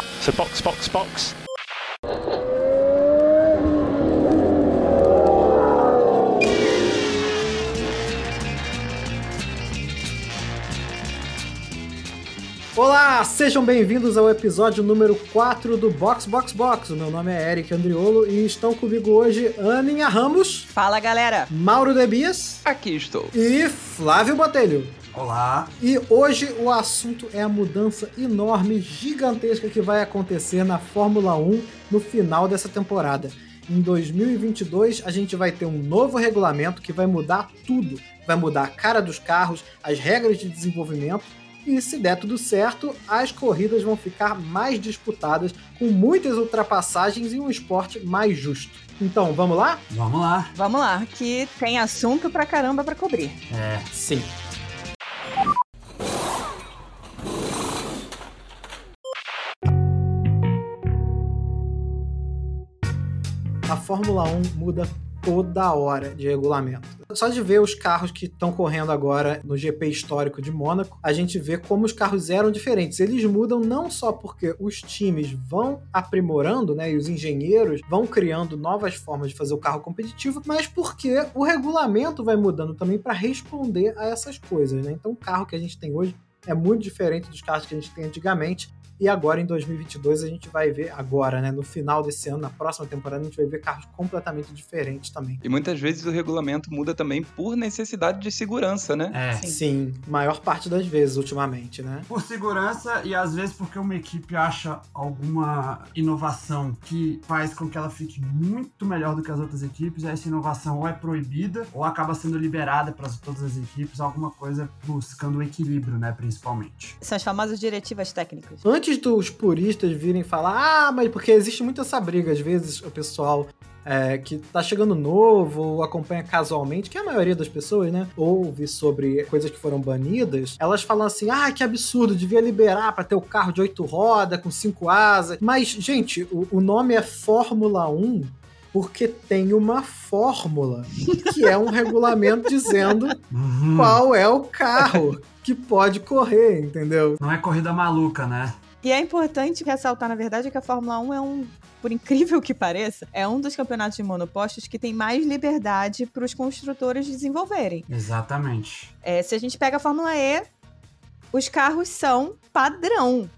So box, box, box. Olá, sejam bem-vindos ao episódio número 4 do Box Box Box. O meu nome é Eric Andriolo e estão comigo hoje Aninha Ramos, Fala, galera! Mauro Debias Aqui estou. e Flávio Botelho. Olá. E hoje o assunto é a mudança enorme, gigantesca que vai acontecer na Fórmula 1 no final dessa temporada. Em 2022, a gente vai ter um novo regulamento que vai mudar tudo. Vai mudar a cara dos carros, as regras de desenvolvimento e, se der tudo certo, as corridas vão ficar mais disputadas, com muitas ultrapassagens e um esporte mais justo. Então, vamos lá? Vamos lá. Vamos lá, que tem assunto pra caramba pra cobrir. É. Sim. A Fórmula 1 muda toda hora de regulamento. Só de ver os carros que estão correndo agora no GP histórico de Mônaco, a gente vê como os carros eram diferentes. Eles mudam não só porque os times vão aprimorando, né, e os engenheiros vão criando novas formas de fazer o carro competitivo, mas porque o regulamento vai mudando também para responder a essas coisas, né? Então o carro que a gente tem hoje é muito diferente dos carros que a gente tem antigamente. E agora em 2022 a gente vai ver, agora, né, no final desse ano, na próxima temporada, a gente vai ver carros completamente diferentes também. E muitas vezes o regulamento muda também por necessidade de segurança, né? É. Sim. Sim, maior parte das vezes ultimamente, né? Por segurança e às vezes porque uma equipe acha alguma inovação que faz com que ela fique muito melhor do que as outras equipes, essa inovação ou é proibida ou acaba sendo liberada para todas as equipes, alguma coisa buscando o equilíbrio, né, principalmente. São as famosas diretivas técnicas. Antes dos puristas virem falar, ah, mas porque existe muito essa briga, às vezes o pessoal é, que tá chegando novo ou acompanha casualmente, que é a maioria das pessoas, né, ouve sobre coisas que foram banidas, elas falam assim, ah, que absurdo, devia liberar pra ter o carro de oito rodas, com cinco asas. Mas, gente, o, o nome é Fórmula 1 porque tem uma fórmula, que é um regulamento dizendo Uhum. qual é o carro que pode correr, entendeu? Não é corrida maluca, né? E é importante ressaltar, na verdade, que a Fórmula 1 é um, por incrível que pareça, é um dos campeonatos de monopostos que tem mais liberdade para os construtores desenvolverem. Exatamente. É, se a gente pega a Fórmula E, os carros são padrão.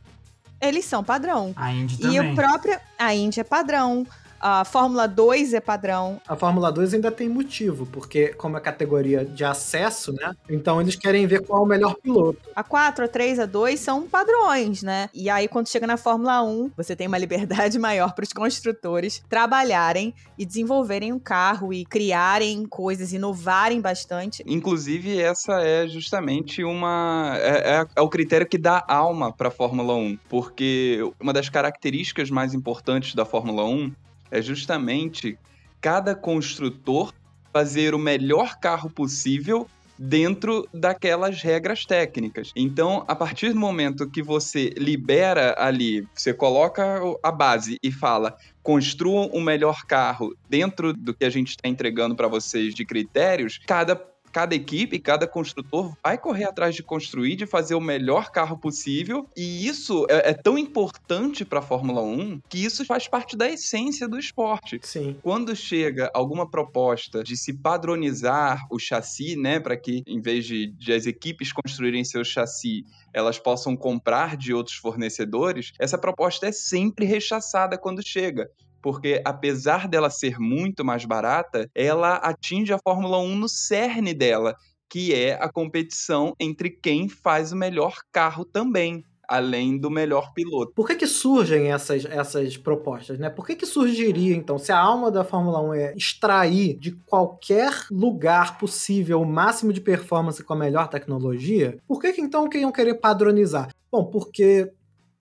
Eles são padrão. A Indy E também. o próprio. A Indy é padrão. A Fórmula 2 é padrão. A Fórmula 2 ainda tem motivo, porque como é categoria de acesso, né? Então eles querem ver qual é o melhor piloto. A 4, a 3, a 2 são padrões, né? E aí, quando chega na Fórmula 1, você tem uma liberdade maior para os construtores trabalharem e desenvolverem um carro e criarem coisas, inovarem bastante. Inclusive, essa é justamente uma. É, é- é o critério que dá alma para a Fórmula 1. Porque uma das características mais importantes da Fórmula 1 é justamente cada construtor fazer o melhor carro possível dentro daquelas regras técnicas. Então, a partir do momento que você libera ali, você coloca a base e fala construam o melhor carro dentro do que a gente está entregando para vocês de critérios, cada, cada equipe, cada construtor vai correr atrás de construir, de fazer o melhor carro possível. E isso é, é tão importante para a Fórmula 1 que isso faz parte da essência do esporte Sim. quando chega alguma proposta de se padronizar o chassi, né, para que em vez de, de as equipes construírem seu chassi, elas possam comprar de outros fornecedores, essa proposta é sempre rechaçada quando chega. Porque apesar dela ser muito mais barata, ela atinge a Fórmula 1 no cerne dela, que é a competição entre quem faz o melhor carro também, além do melhor piloto. Por que, que surgem essas, essas propostas, né? Por que, que surgiria, então, se a alma da Fórmula 1 é extrair de qualquer lugar possível o máximo de performance com a melhor tecnologia, por que, que então que iam querer padronizar? Bom, porque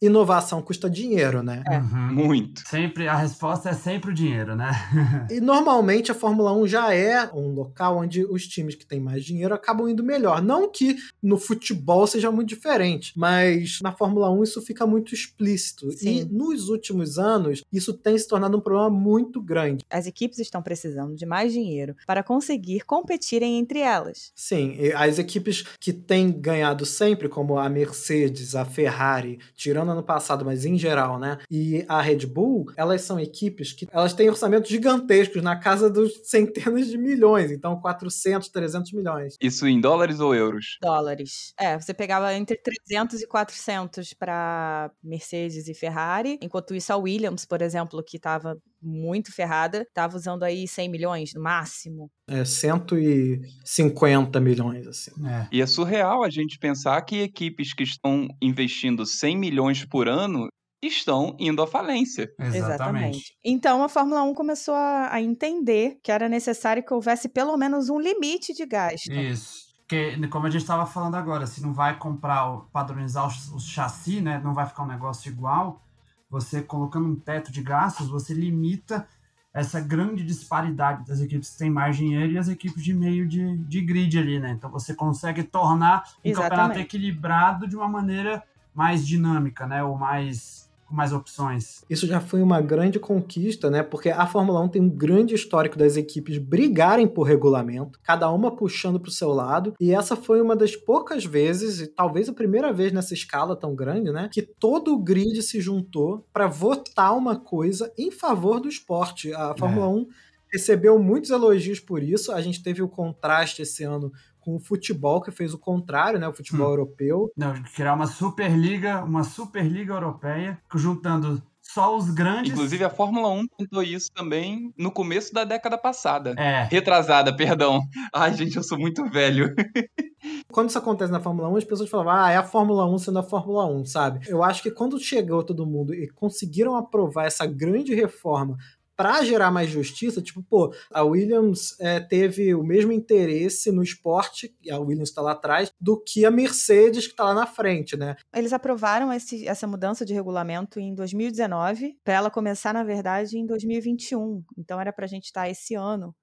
inovação custa dinheiro, né? É. Uhum. Muito. Sempre, a resposta é sempre o dinheiro, né? E normalmente a Fórmula 1 já é um local onde os times que têm mais dinheiro acabam indo melhor. Não que no futebol seja muito diferente, mas na Fórmula 1 isso fica muito explícito. Sim. E nos últimos anos, isso tem se tornado um problema muito grande. As equipes estão precisando de mais dinheiro para conseguir competirem entre elas. Sim, as equipes que têm ganhado sempre, como a Mercedes, a Ferrari, tirando no ano passado, mas em geral, né? E a Red Bull, elas são equipes que elas têm orçamentos gigantescos na casa dos centenas de milhões, então 400, 300 milhões. Isso em dólares ou euros? Dólares. É, você pegava entre 300 e 400 para Mercedes e Ferrari, enquanto isso a Williams, por exemplo, que estava muito ferrada, estava usando aí 100 milhões no máximo. É, 150 milhões, assim. É. E é surreal a gente pensar que equipes que estão investindo 100 milhões por ano estão indo à falência. Exatamente. Exatamente. Então a Fórmula 1 começou a, a, entender que era necessário que houvesse pelo menos um limite de gasto. Isso. Porque, como a gente estava falando agora, se não vai comprar, padronizar o, o chassi, né, não vai ficar um negócio igual, você colocando um teto de gastos, você limita essa grande disparidade das equipes que têm mais dinheiro e as equipes de meio de, de grid ali, né? Então você consegue tornar o um campeonato equilibrado de uma maneira mais dinâmica, né? Ou mais com mais opções. Isso já foi uma grande conquista, né? Porque a Fórmula 1 tem um grande histórico das equipes brigarem por regulamento, cada uma puxando para o seu lado, e essa foi uma das poucas vezes, e talvez a primeira vez nessa escala tão grande, né, que todo o grid se juntou para votar uma coisa em favor do esporte. A Fórmula é. 1 recebeu muitos elogios por isso. A gente teve o contraste esse ano com o futebol, que fez o contrário, né? O futebol hum. europeu. Não, criar uma Superliga, uma Superliga Europeia, juntando só os grandes. Inclusive, a Fórmula 1 tentou isso também no começo da década passada. É. Retrasada, perdão. Ai, gente, eu sou muito velho. Quando isso acontece na Fórmula 1, as pessoas falavam, ah, é a Fórmula 1 sendo a Fórmula 1, sabe? Eu acho que quando chegou todo mundo e conseguiram aprovar essa grande reforma para gerar mais justiça, tipo, pô, a Williams é, teve o mesmo interesse no esporte, e a Williams está lá atrás, do que a Mercedes que está lá na frente, né? Eles aprovaram esse, essa mudança de regulamento em 2019, para ela começar, na verdade, em 2021. Então era para a gente estar tá esse ano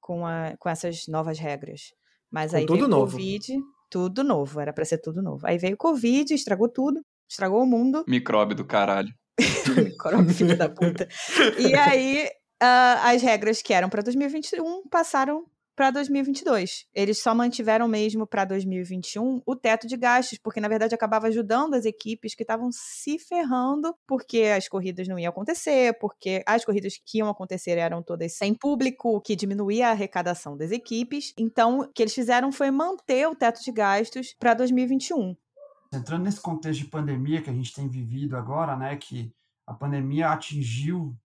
com, a, com essas novas regras. Mas com aí tudo veio o Covid, tudo novo, era para ser tudo novo. Aí veio o Covid, estragou tudo, estragou o mundo. Micróbio do caralho. Corob, filho da puta. E aí, uh, as regras que eram para 2021 passaram para 2022. Eles só mantiveram mesmo para 2021 o teto de gastos, porque na verdade acabava ajudando as equipes que estavam se ferrando porque as corridas não iam acontecer, porque as corridas que iam acontecer eram todas sem público, que diminuía a arrecadação das equipes. Então, o que eles fizeram foi manter o teto de gastos para 2021 entrando nesse contexto de pandemia que a gente tem vivido agora, né, que a pandemia atingiu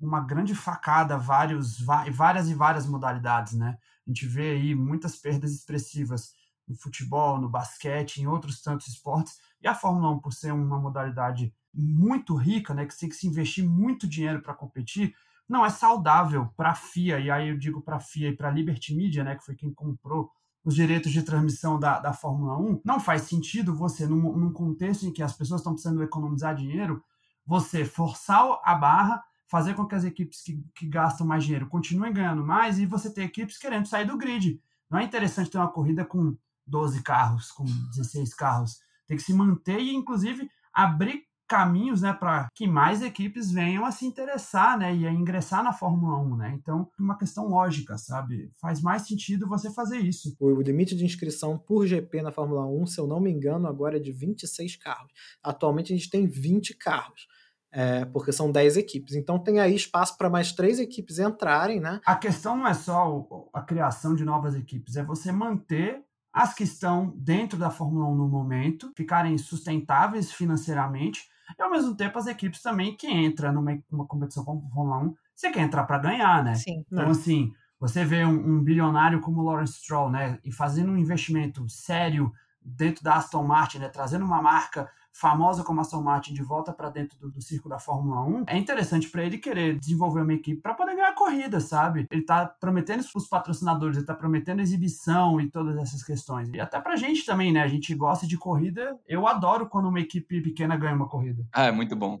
uma grande facada vários, várias e várias modalidades, né? A gente vê aí muitas perdas expressivas no futebol, no basquete, em outros tantos esportes, e a Fórmula 1, por ser uma modalidade muito rica, né, que tem que se investir muito dinheiro para competir, não é saudável para a FIA, e aí eu digo para a FIA e para a Liberty Media, né, que foi quem comprou os direitos de transmissão da, da Fórmula 1, não faz sentido você, num, num contexto em que as pessoas estão precisando economizar dinheiro, você forçar a barra, fazer com que as equipes que, que gastam mais dinheiro continuem ganhando mais e você ter equipes querendo sair do grid. Não é interessante ter uma corrida com 12 carros, com 16 carros. Tem que se manter e, inclusive, abrir caminhos, né, para que mais equipes venham a se interessar, né, e a ingressar na Fórmula 1, né? Então, uma questão lógica, sabe? Faz mais sentido você fazer isso. O limite de inscrição por GP na Fórmula 1, se eu não me engano, agora é de 26 carros. Atualmente a gente tem 20 carros. É, porque são 10 equipes. Então tem aí espaço para mais três equipes entrarem, né? A questão não é só a criação de novas equipes, é você manter as que estão dentro da Fórmula 1 no momento, ficarem sustentáveis financeiramente e ao mesmo tempo as equipes também que entram numa uma competição como a Fórmula 1, você quer entrar para ganhar, né? Sim. Então, é. assim, você vê um, um, bilionário como Lawrence Stroll, né? E fazendo um investimento sério dentro da Aston Martin, né? Trazendo uma marca famosa como Aston Martin de volta para dentro do, do circo da Fórmula 1, é interessante para ele querer desenvolver uma equipe para poder ganhar a corrida, sabe? Ele tá prometendo isso pros patrocinadores, ele tá prometendo exibição e todas essas questões. E até pra gente também, né? A gente gosta de corrida. Eu adoro quando uma equipe pequena ganha uma corrida. Ah, é muito bom.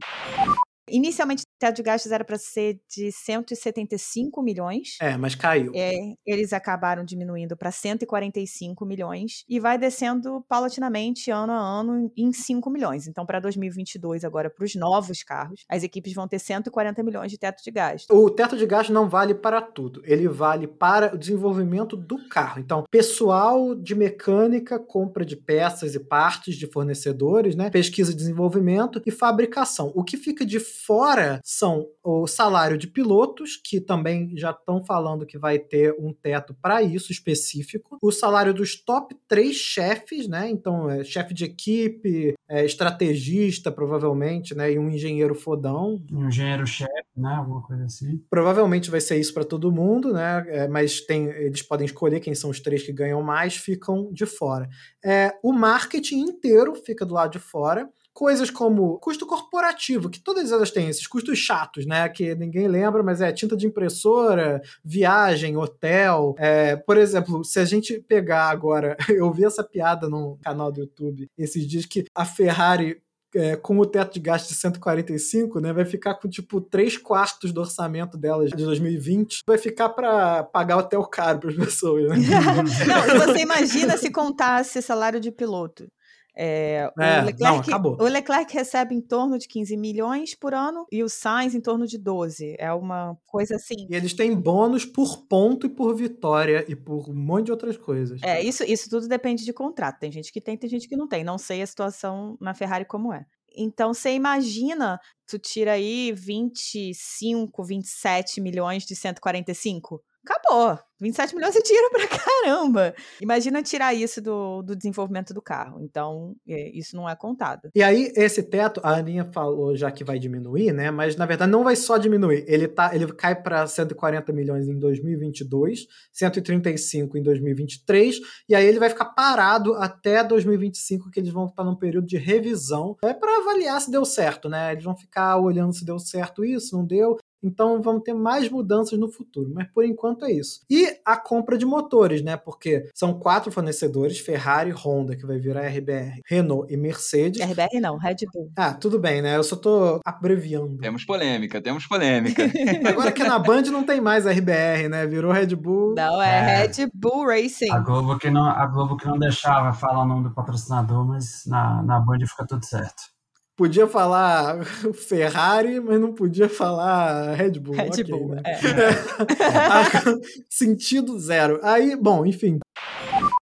Inicialmente, teto de gastos era para ser de 175 milhões. É, mas caiu. É, eles acabaram diminuindo para 145 milhões e vai descendo paulatinamente ano a ano em 5 milhões. Então, para 2022, agora para os novos carros, as equipes vão ter 140 milhões de teto de gasto. O teto de gasto não vale para tudo. Ele vale para o desenvolvimento do carro. Então, pessoal de mecânica, compra de peças e partes de fornecedores, né? Pesquisa e desenvolvimento e fabricação. O que fica de fora são o salário de pilotos, que também já estão falando que vai ter um teto para isso específico, o salário dos top três chefes, né? Então, é chefe de equipe, é, estrategista, provavelmente, né? E um engenheiro fodão. Um engenheiro-chefe, né? Alguma coisa assim. Provavelmente vai ser isso para todo mundo, né? É, mas tem, eles podem escolher quem são os três que ganham mais, ficam de fora. É, o marketing inteiro fica do lado de fora coisas como custo corporativo, que todas elas têm esses custos chatos, né? Que ninguém lembra, mas é tinta de impressora, viagem, hotel. É, por exemplo, se a gente pegar agora, eu vi essa piada num canal do YouTube esses dias que a Ferrari é, com o teto de gasto de 145, né, vai ficar com tipo 3 quartos do orçamento delas de 2020, vai ficar para pagar hotel caro para as pessoas. Né? Não, você imagina se contasse salário de piloto. É, É, o, Leclerc, não, o Leclerc recebe em torno de 15 milhões por ano e o Sainz em torno de 12. É uma coisa assim. E eles têm bônus por ponto e por vitória e por um monte de outras coisas. É, isso, isso tudo depende de contrato. Tem gente que tem, tem gente que não tem. Não sei a situação na Ferrari como é. Então, você imagina, tu tira aí 25, 27 milhões de 145? Acabou. 27 milhões você tira pra caramba. Imagina tirar isso do, do desenvolvimento do carro. Então, é, isso não é contado. E aí, esse teto, a Aninha falou já que vai diminuir, né? Mas na verdade não vai só diminuir. Ele, tá, ele cai para 140 milhões em 2022, 135 em 2023, e aí ele vai ficar parado até 2025, que eles vão estar num período de revisão. É para avaliar se deu certo, né? Eles vão ficar olhando se deu certo isso, não deu. Então vamos ter mais mudanças no futuro, mas por enquanto é isso. E a compra de motores, né? Porque são quatro fornecedores: Ferrari, Honda, que vai virar RBR, Renault e Mercedes. RBR não, Red Bull. Ah, tudo bem, né? Eu só tô abreviando. Temos polêmica, temos polêmica. Agora que na Band não tem mais RBR, né? Virou Red Bull. Não, é, É. Red Bull Racing. A Globo, que não, a Globo que não deixava falar o nome do patrocinador, mas na, na Band fica tudo certo. Podia falar Ferrari, mas não podia falar Red Bull. Red ok, Bull, né? é. Sentido zero. Aí, bom, enfim.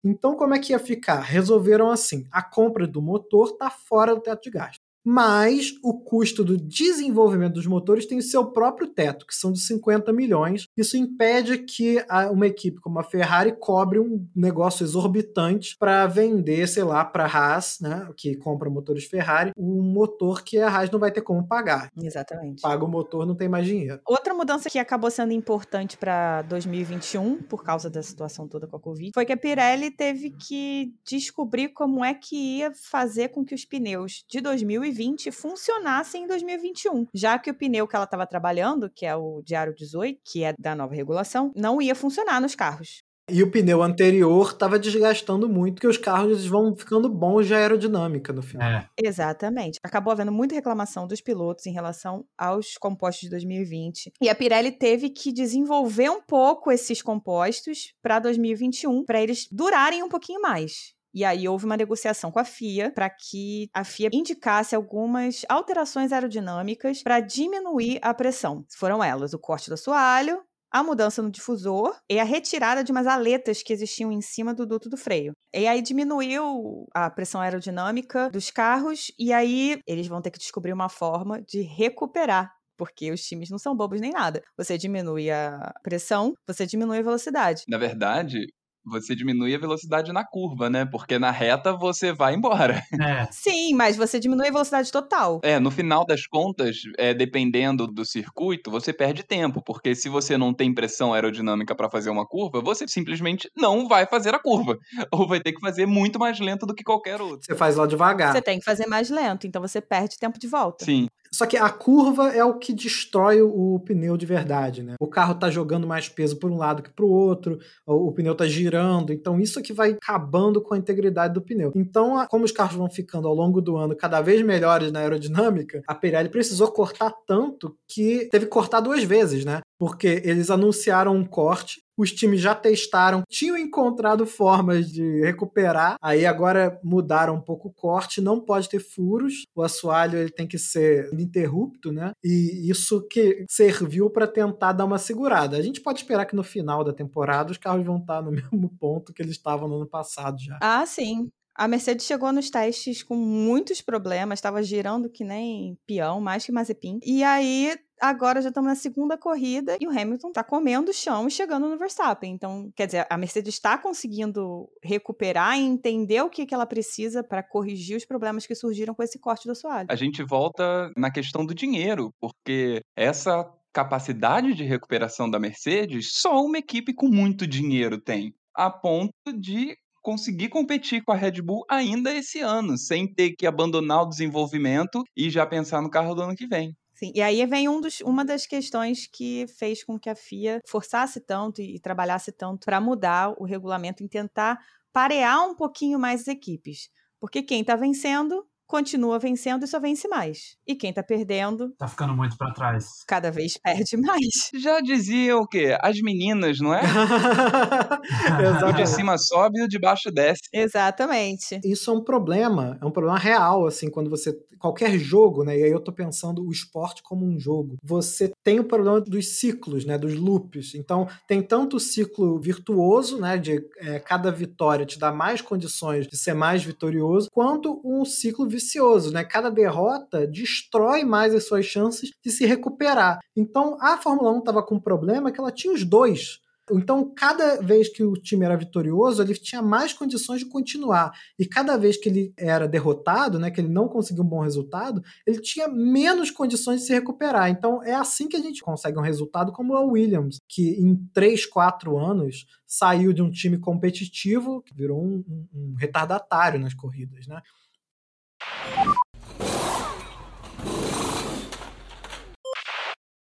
Então, como é que ia ficar? Resolveram assim: a compra do motor está fora do teto de gasto. Mas o custo do desenvolvimento dos motores tem o seu próprio teto, que são de 50 milhões. Isso impede que uma equipe como a Ferrari cobre um negócio exorbitante para vender, sei lá, para a Haas, né, que compra motores Ferrari, um motor que a Haas não vai ter como pagar. Exatamente. Paga o motor, não tem mais dinheiro. Outra mudança que acabou sendo importante para 2021, por causa da situação toda com a Covid, foi que a Pirelli teve que descobrir como é que ia fazer com que os pneus de 2020 funcionassem em 2021, já que o pneu que ela estava trabalhando, que é o Diário 18, que é da nova regulação, não ia funcionar nos carros. E o pneu anterior estava desgastando muito, porque os carros vão ficando bons de aerodinâmica no final. É, Exatamente. Acabou havendo muita reclamação dos pilotos em relação aos compostos de 2020. E a Pirelli teve que desenvolver um pouco esses compostos para 2021, para eles durarem um pouquinho mais. E aí houve uma negociação com a FIA para que a FIA indicasse algumas alterações aerodinâmicas para diminuir a pressão. Foram elas o corte do assoalho, a mudança no difusor e a retirada de umas aletas que existiam em cima do duto do freio. E aí diminuiu a pressão aerodinâmica dos carros e aí eles vão ter que descobrir uma forma de recuperar. Porque os times não são bobos nem nada. Você diminui a pressão, você diminui a velocidade. Na verdade, você diminui a velocidade na curva, né? Porque na reta você vai embora. é. Sim, mas você diminui a velocidade total. É, no final das contas, é, dependendo do circuito, você perde tempo, porque se você não tem pressão aerodinâmica para fazer uma curva, você simplesmente não vai fazer a curva, ou vai ter que fazer muito mais lento do que qualquer outro. Você faz lá devagar. Você tem que fazer mais lento, então você perde tempo de volta. Sim, Só que a curva é o que destrói o pneu de verdade, né? O carro tá jogando mais peso por um lado que para o outro, o pneu tá girando, então isso que vai acabando com a integridade do pneu. Então, como os carros vão ficando ao longo do ano cada vez melhores na aerodinâmica, a Pirelli precisou cortar tanto que teve que cortar duas vezes, né? Porque eles anunciaram um corte os times já testaram, tinham encontrado formas de recuperar, aí agora mudaram um pouco o corte, não pode ter furos, o assoalho ele tem que ser ininterrupto, né? E isso que serviu para tentar dar uma segurada. A gente pode esperar que no final da temporada os carros vão estar no mesmo ponto que eles estavam no ano passado já. Ah, sim. A Mercedes chegou nos testes com muitos problemas, estava girando que nem peão, mais que Mazepin. E aí agora já estamos na segunda corrida e o Hamilton está comendo o chão e chegando no Verstappen. Então, quer dizer, a Mercedes está conseguindo recuperar e entender o que, que ela precisa para corrigir os problemas que surgiram com esse corte do assoalho. A gente volta na questão do dinheiro, porque essa capacidade de recuperação da Mercedes só uma equipe com muito dinheiro tem. A ponto de conseguir competir com a Red Bull ainda esse ano, sem ter que abandonar o desenvolvimento e já pensar no carro do ano que vem. Sim, e aí vem um dos, uma das questões que fez com que a FIA forçasse tanto e, e trabalhasse tanto para mudar o regulamento e tentar parear um pouquinho mais as equipes. Porque quem está vencendo continua vencendo e só vence mais. E quem tá perdendo. Tá ficando muito para trás. Cada vez perde mais. Já dizia o quê? As meninas, não é? o de cima sobe e o de baixo desce. Exatamente. Isso é um problema, é um problema real, assim, quando você. Qualquer jogo, né? E aí eu tô pensando o esporte como um jogo. Você tem o problema dos ciclos, né? Dos loops. Então, tem tanto o ciclo virtuoso, né? De é, cada vitória te dá mais condições de ser mais vitorioso, quanto um ciclo vicioso, né? Cada derrota destrói mais as suas chances de se recuperar. Então, a Fórmula 1 estava com um problema que ela tinha os dois. Então, cada vez que o time era vitorioso, ele tinha mais condições de continuar. E cada vez que ele era derrotado, né, que ele não conseguiu um bom resultado, ele tinha menos condições de se recuperar. Então, é assim que a gente consegue um resultado como a Williams, que em 3, 4 anos saiu de um time competitivo, que virou um, um, um retardatário nas corridas. Né?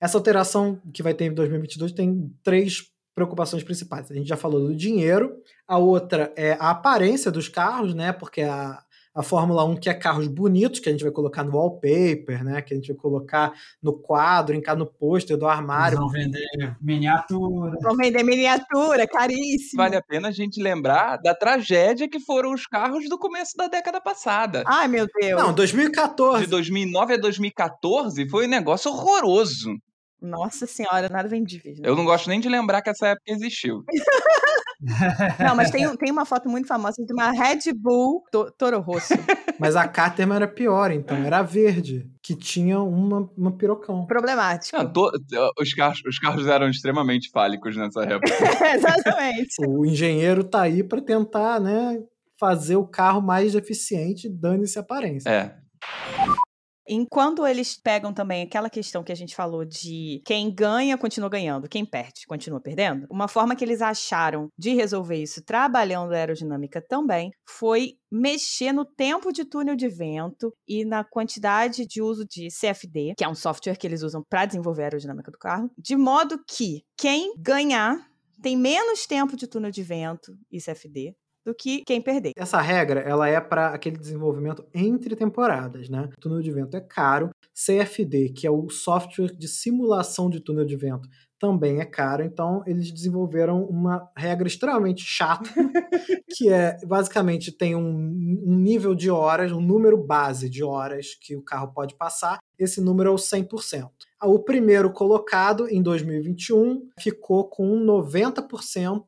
Essa alteração que vai ter em 2022 tem três preocupações principais. A gente já falou do dinheiro, a outra é a aparência dos carros, né? Porque a, a Fórmula 1 quer carros bonitos, que a gente vai colocar no wallpaper, né? Que a gente vai colocar no quadro, em no pôster do armário. Eles vão vender miniatura. Vão vender miniatura, caríssimo. Vale a pena a gente lembrar da tragédia que foram os carros do começo da década passada. Ai, meu Deus. Não, 2014. De 2009 a 2014 foi um negócio horroroso. Nossa senhora, nada vendível. Eu não gosto nem de lembrar que essa época existiu. Não, mas tem, tem uma foto muito famosa de uma Red Bull to, Toro Rosso. Mas a Caterham era pior, então. Era verde, que tinha uma, uma pirocão. Problemático. Não, to, os, carros, os carros eram extremamente fálicos nessa época. Exatamente. O engenheiro tá aí para tentar, né, fazer o carro mais eficiente, dane-se a aparência. É. Enquanto eles pegam também aquela questão que a gente falou de quem ganha continua ganhando, quem perde continua perdendo, uma forma que eles acharam de resolver isso trabalhando a aerodinâmica também foi mexer no tempo de túnel de vento e na quantidade de uso de CFD, que é um software que eles usam para desenvolver a aerodinâmica do carro, de modo que quem ganhar tem menos tempo de túnel de vento e CFD do que quem perder. Essa regra, ela é para aquele desenvolvimento entre temporadas, né? O túnel de vento é caro, CFD, que é o software de simulação de túnel de vento, também é caro, então eles desenvolveram uma regra extremamente chata, que é basicamente tem um, um, nível de horas, um número base de horas que o carro pode passar, esse número é o 100%. O primeiro colocado em 2021 ficou com 90%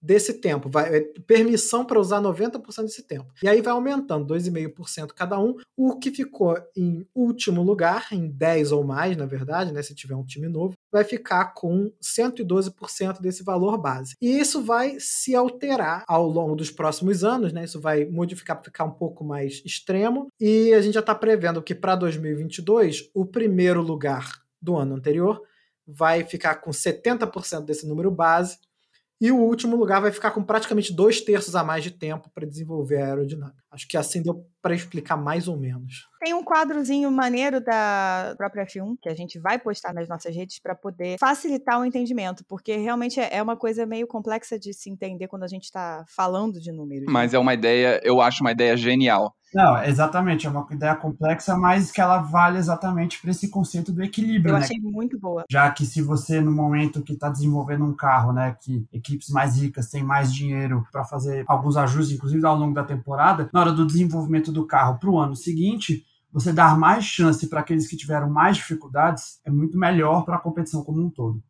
desse tempo, vai, é, permissão para usar 90% desse tempo. E aí vai aumentando 2,5% cada um. O que ficou em último lugar, em 10 ou mais, na verdade, né, se tiver um time novo, vai ficar com 112% desse valor base. E isso vai se alterar ao longo dos próximos anos, né? Isso vai modificar para ficar um pouco mais extremo. E a gente já está prevendo que para 2022, o primeiro lugar do ano anterior vai ficar com 70% desse número base e o último lugar vai ficar com praticamente dois terços a mais de tempo para desenvolver a aerodinâmica. Acho que assim deu para explicar mais ou menos. Tem um quadrozinho maneiro da própria F1 que a gente vai postar nas nossas redes para poder facilitar o entendimento, porque realmente é uma coisa meio complexa de se entender quando a gente está falando de números. Mas é uma ideia, eu acho uma ideia genial. Não, exatamente, é uma ideia complexa, mas que ela vale exatamente para esse conceito do equilíbrio. Eu né? achei muito boa. Já que se você, no momento que está desenvolvendo um carro, né, que equipes mais ricas têm mais dinheiro para fazer alguns ajustes, inclusive ao longo da temporada, na hora do desenvolvimento do carro para o ano seguinte, você dar mais chance para aqueles que tiveram mais dificuldades é muito melhor para a competição como um todo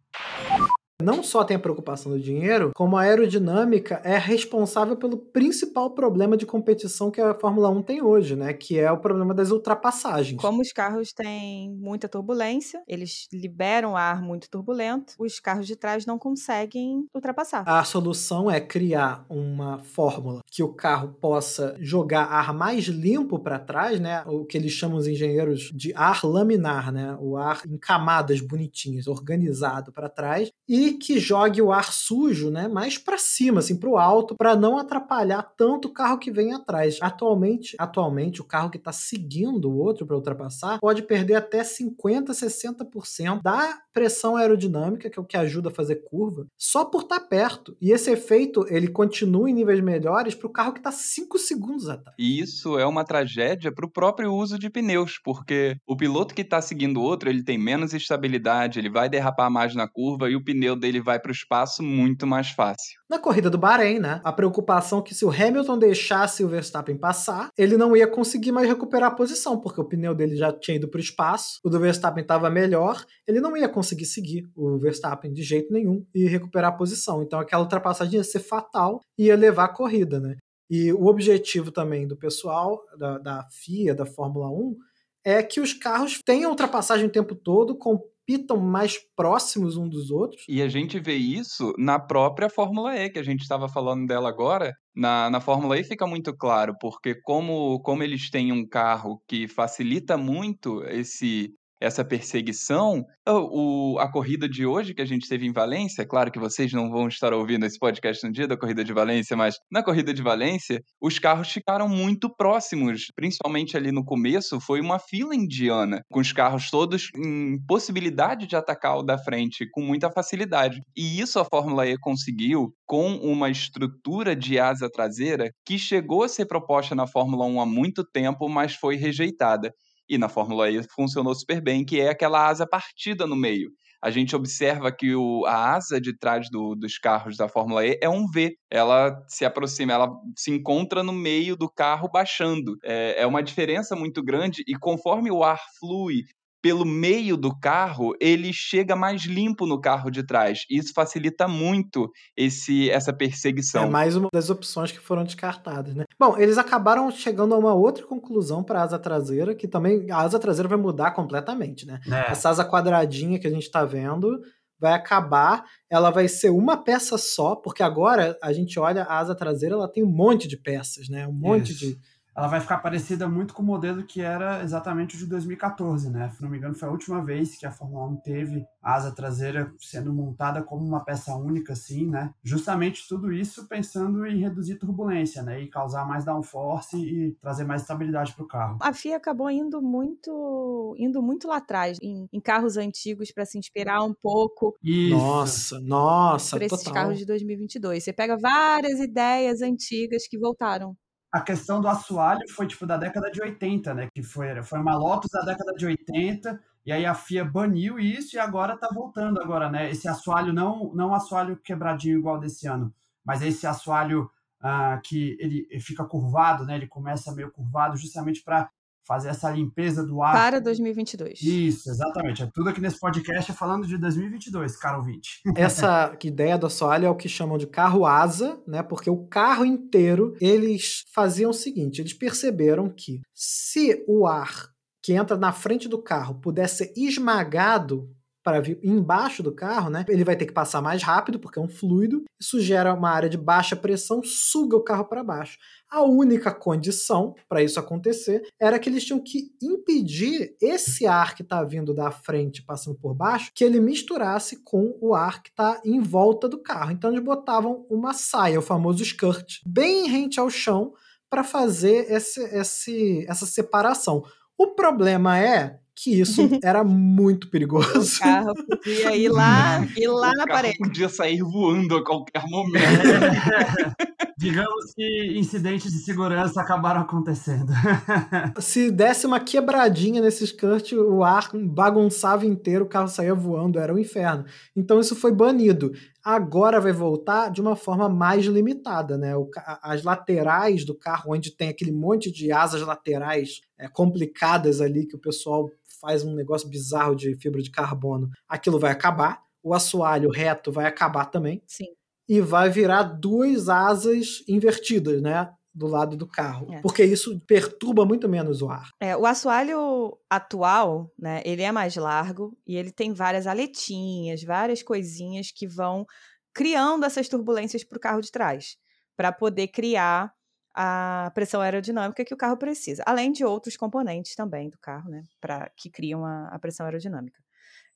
não só tem a preocupação do dinheiro, como a aerodinâmica é responsável pelo principal problema de competição que a Fórmula 1 tem hoje, né? Que é o problema das ultrapassagens. Como os carros têm muita turbulência, eles liberam ar muito turbulento, os carros de trás não conseguem ultrapassar. A solução é criar uma fórmula que o carro possa jogar ar mais limpo para trás, né? O que eles chamam os engenheiros de ar laminar, né? O ar em camadas bonitinhas, organizado para trás e que jogue o ar sujo, né, mais para cima, assim, para o alto, para não atrapalhar tanto o carro que vem atrás. Atualmente, atualmente o carro que está seguindo o outro para ultrapassar pode perder até 50, 60% da pressão aerodinâmica, que é o que ajuda a fazer curva, só por estar tá perto. E esse efeito, ele continua em níveis melhores para o carro que está 5 segundos atrás. E isso é uma tragédia para o próprio uso de pneus, porque o piloto que está seguindo o outro, ele tem menos estabilidade, ele vai derrapar mais na curva e o pneu dele vai para o espaço muito mais fácil. Na corrida do Bahrein, né? A preocupação que se o Hamilton deixasse o Verstappen passar, ele não ia conseguir mais recuperar a posição, porque o pneu dele já tinha ido para o espaço, o do Verstappen estava melhor, ele não ia conseguir seguir o Verstappen de jeito nenhum e recuperar a posição. Então aquela ultrapassagem ia ser fatal e ia levar a corrida, né? E o objetivo também do pessoal, da, da FIA, da Fórmula 1, é que os carros tenham ultrapassagem o tempo todo, com pitam mais próximos um dos outros. E a gente vê isso na própria Fórmula E, que a gente estava falando dela agora. Na, na Fórmula E fica muito claro, porque como, como eles têm um carro que facilita muito esse essa perseguição. O, a corrida de hoje que a gente teve em Valência, claro que vocês não vão estar ouvindo esse podcast no dia da corrida de Valência, mas na corrida de Valência, os carros ficaram muito próximos, principalmente ali no começo, foi uma fila indiana, com os carros todos em possibilidade de atacar o da frente com muita facilidade. E isso a Fórmula E conseguiu com uma estrutura de asa traseira que chegou a ser proposta na Fórmula 1 há muito tempo, mas foi rejeitada. E na Fórmula E funcionou super bem, que é aquela asa partida no meio. A gente observa que o, a asa de trás do, dos carros da Fórmula E é um V. Ela se aproxima, ela se encontra no meio do carro baixando. É, é uma diferença muito grande e conforme o ar flui pelo meio do carro, ele chega mais limpo no carro de trás. Isso facilita muito esse, essa perseguição. É mais uma das opções que foram descartadas, né? Bom, eles acabaram chegando a uma outra conclusão para a asa traseira, que também a asa traseira vai mudar completamente, né? É. Essa asa quadradinha que a gente está vendo vai acabar, ela vai ser uma peça só, porque agora a gente olha a asa traseira, ela tem um monte de peças, né? Um monte Isso. de ela vai ficar parecida muito com o modelo que era exatamente o de 2014, né? Se não me engano, foi a última vez que a Fórmula 1 teve a asa traseira sendo montada como uma peça única, assim, né? Justamente tudo isso pensando em reduzir turbulência, né? E causar mais downforce e trazer mais estabilidade para o carro. A FIA acabou indo muito, indo muito lá atrás, em, em carros antigos, para se inspirar um pouco. Isso. Nossa, nossa, por esses total. carros de 2022. Você pega várias ideias antigas que voltaram a questão do assoalho foi tipo da década de 80, né? Que foi, foi uma Lotus da década de 80, e aí a FIA baniu isso e agora tá voltando agora, né? Esse assoalho não não assoalho quebradinho igual desse ano, mas esse assoalho ah, que ele fica curvado, né? Ele começa meio curvado justamente para fazer essa limpeza do ar. Para 2022. Isso, exatamente. É tudo aqui nesse podcast é falando de 2022, caro ouvinte. Essa ideia do assoalho é o que chamam de carro asa, né? Porque o carro inteiro, eles faziam o seguinte, eles perceberam que se o ar que entra na frente do carro pudesse ser esmagado para vir embaixo do carro, né? Ele vai ter que passar mais rápido, porque é um fluido. Isso gera uma área de baixa pressão, suga o carro para baixo. A única condição para isso acontecer era que eles tinham que impedir esse ar que está vindo da frente, passando por baixo, que ele misturasse com o ar que está em volta do carro. Então eles botavam uma saia, o famoso skirt, bem rente ao chão, para fazer esse, esse, essa separação. O problema é que isso era muito perigoso. O carro podia ir lá, ir lá o na carro parede. podia sair voando a qualquer momento. Digamos que incidentes de segurança acabaram acontecendo. Se desse uma quebradinha nesse skirt, o ar bagunçava inteiro, o carro saía voando, era um inferno. Então isso foi banido. Agora vai voltar de uma forma mais limitada, né? O as laterais do carro, onde tem aquele monte de asas laterais é, complicadas ali, que o pessoal faz um negócio bizarro de fibra de carbono, aquilo vai acabar. O assoalho reto vai acabar também Sim. E vai virar duas asas invertidas, né? Do lado do carro. É. Porque isso perturba muito menos o ar. É, o assoalho atual, né, ele é mais largo e ele tem várias aletinhas, várias coisinhas que vão criando essas turbulências para o carro de trás, para poder criar a pressão aerodinâmica que o carro precisa, além de outros componentes também do carro, né, para que criam a, a pressão aerodinâmica.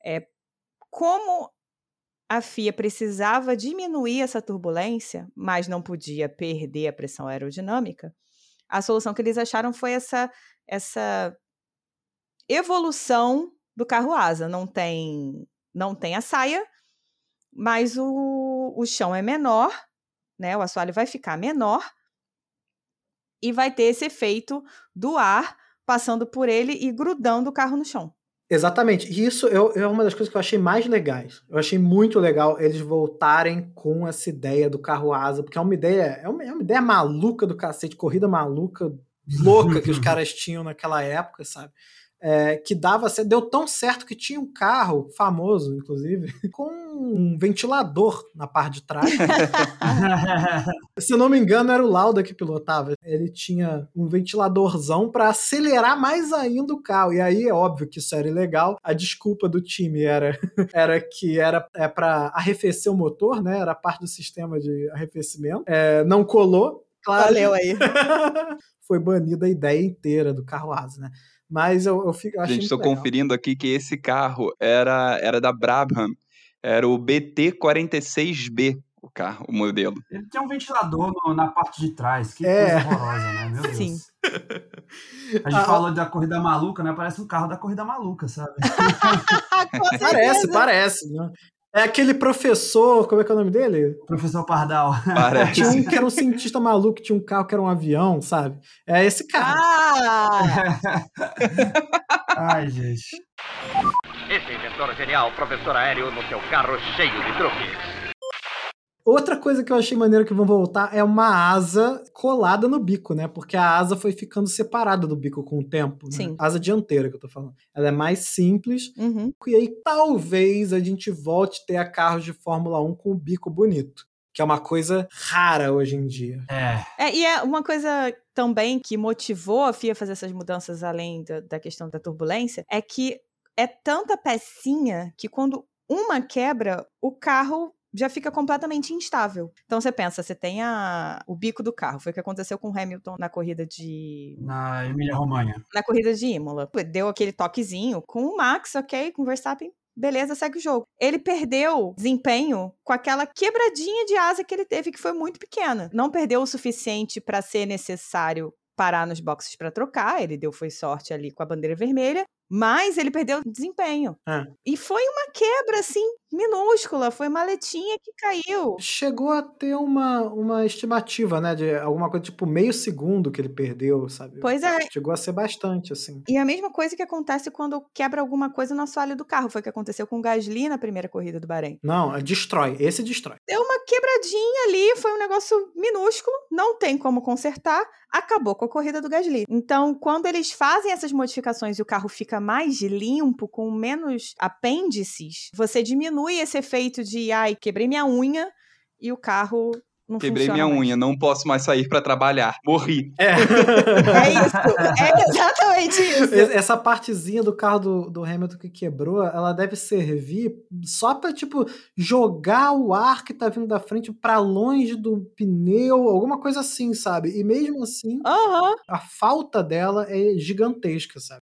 É, como a FIA precisava diminuir essa turbulência, mas não podia perder a pressão aerodinâmica, a solução que eles acharam foi essa essa evolução do carro asa. Não tem não tem a saia, mas o, o chão é menor, né? O assoalho vai ficar menor e vai ter esse efeito do ar passando por ele e grudando o carro no chão. Exatamente. E isso é, é uma das coisas que eu achei mais legais. Eu achei muito legal eles voltarem com essa ideia do carro asa, porque é uma ideia, é uma, é uma ideia maluca do cacete, corrida maluca, louca que os caras tinham naquela época, sabe? É, que dava certo, deu tão certo que tinha um carro famoso, inclusive, com um ventilador na parte de trás. Se eu não me engano, era o Lauda que pilotava. Ele tinha um ventiladorzão para acelerar mais ainda o carro. E aí é óbvio que isso era ilegal. A desculpa do time era, era que era é, para arrefecer o motor, né? Era parte do sistema de arrefecimento. É, não colou. Claro. Valeu aí. Foi banida a ideia inteira do carro asa, né? Mas eu, eu, fico, eu Gente, estou conferindo aqui que esse carro era, era da Brabham. Era o BT46B, o carro, o modelo. Ele tem um ventilador no- na parte de trás. Que É. coisa horrorosa, né? Meu Deus. Sim. A gente Ah, falou da corrida maluca, né? Parece um carro da corrida maluca, sabe? Parece, parece. Né? É aquele professor, como é que é o nome dele? Professor Pardal. Parece. Tinha um que era um cientista maluco, que tinha um carro que era um avião, sabe? É esse cara. Ah! Ai, gente. Esse inventor genial, professor aéreo no seu carro cheio de truques. Outra coisa que eu achei maneiro que vão voltar é uma asa colada no bico, né? Porque a asa foi ficando separada do bico com o tempo. né? Sim. Asa dianteira que eu tô falando. Ela é mais simples. Uhum. E aí talvez a gente volte a ter a carros de Fórmula 1 com o bico bonito. Que é uma coisa rara hoje em dia. É. É, e é uma coisa também que motivou a FIA a fazer essas mudanças além da, da questão da turbulência, é que é tanta pecinha que quando uma quebra, o carro já fica completamente instável. Então você pensa, você tem a, o bico do carro, foi o que aconteceu com o Hamilton na corrida de Na Emília Romanha. na corrida de Imola. Deu aquele toquezinho com o Max, ok, com o Verstappen, beleza, segue o jogo. Ele perdeu desempenho com aquela quebradinha de asa que ele teve, que foi muito pequena. Não perdeu o suficiente para ser necessário parar nos boxes para trocar, ele deu foi sorte ali com a bandeira vermelha, mas ele perdeu desempenho. É. E foi uma quebra assim minúscula, foi uma letinha que caiu. Chegou a ter uma, uma estimativa, né? De alguma coisa tipo meio segundo que ele perdeu, sabe? Pois é, Chegou a ser bastante, assim. E a mesma coisa que acontece quando quebra alguma coisa no assoalho do carro. Foi o que aconteceu com o Gasly na primeira corrida do Bahrein. Não, destrói. Esse destrói. Deu uma quebradinha ali, foi um negócio minúsculo, não tem como consertar, acabou com a corrida do Gasly. Então, quando eles fazem essas modificações e o carro fica mais limpo, com menos apêndices, você diminui esse efeito de, ai, quebrei minha unha e o carro não Quebrei funciona minha mais. unha, não posso mais sair para trabalhar. Morri. É. É isso, é exatamente isso. Essa partezinha do carro do, do Hamilton que quebrou, ela deve servir só pra, tipo, jogar o ar que tá vindo da frente pra longe do pneu, alguma coisa assim, sabe? E mesmo assim, Aham. a falta dela é gigantesca, sabe?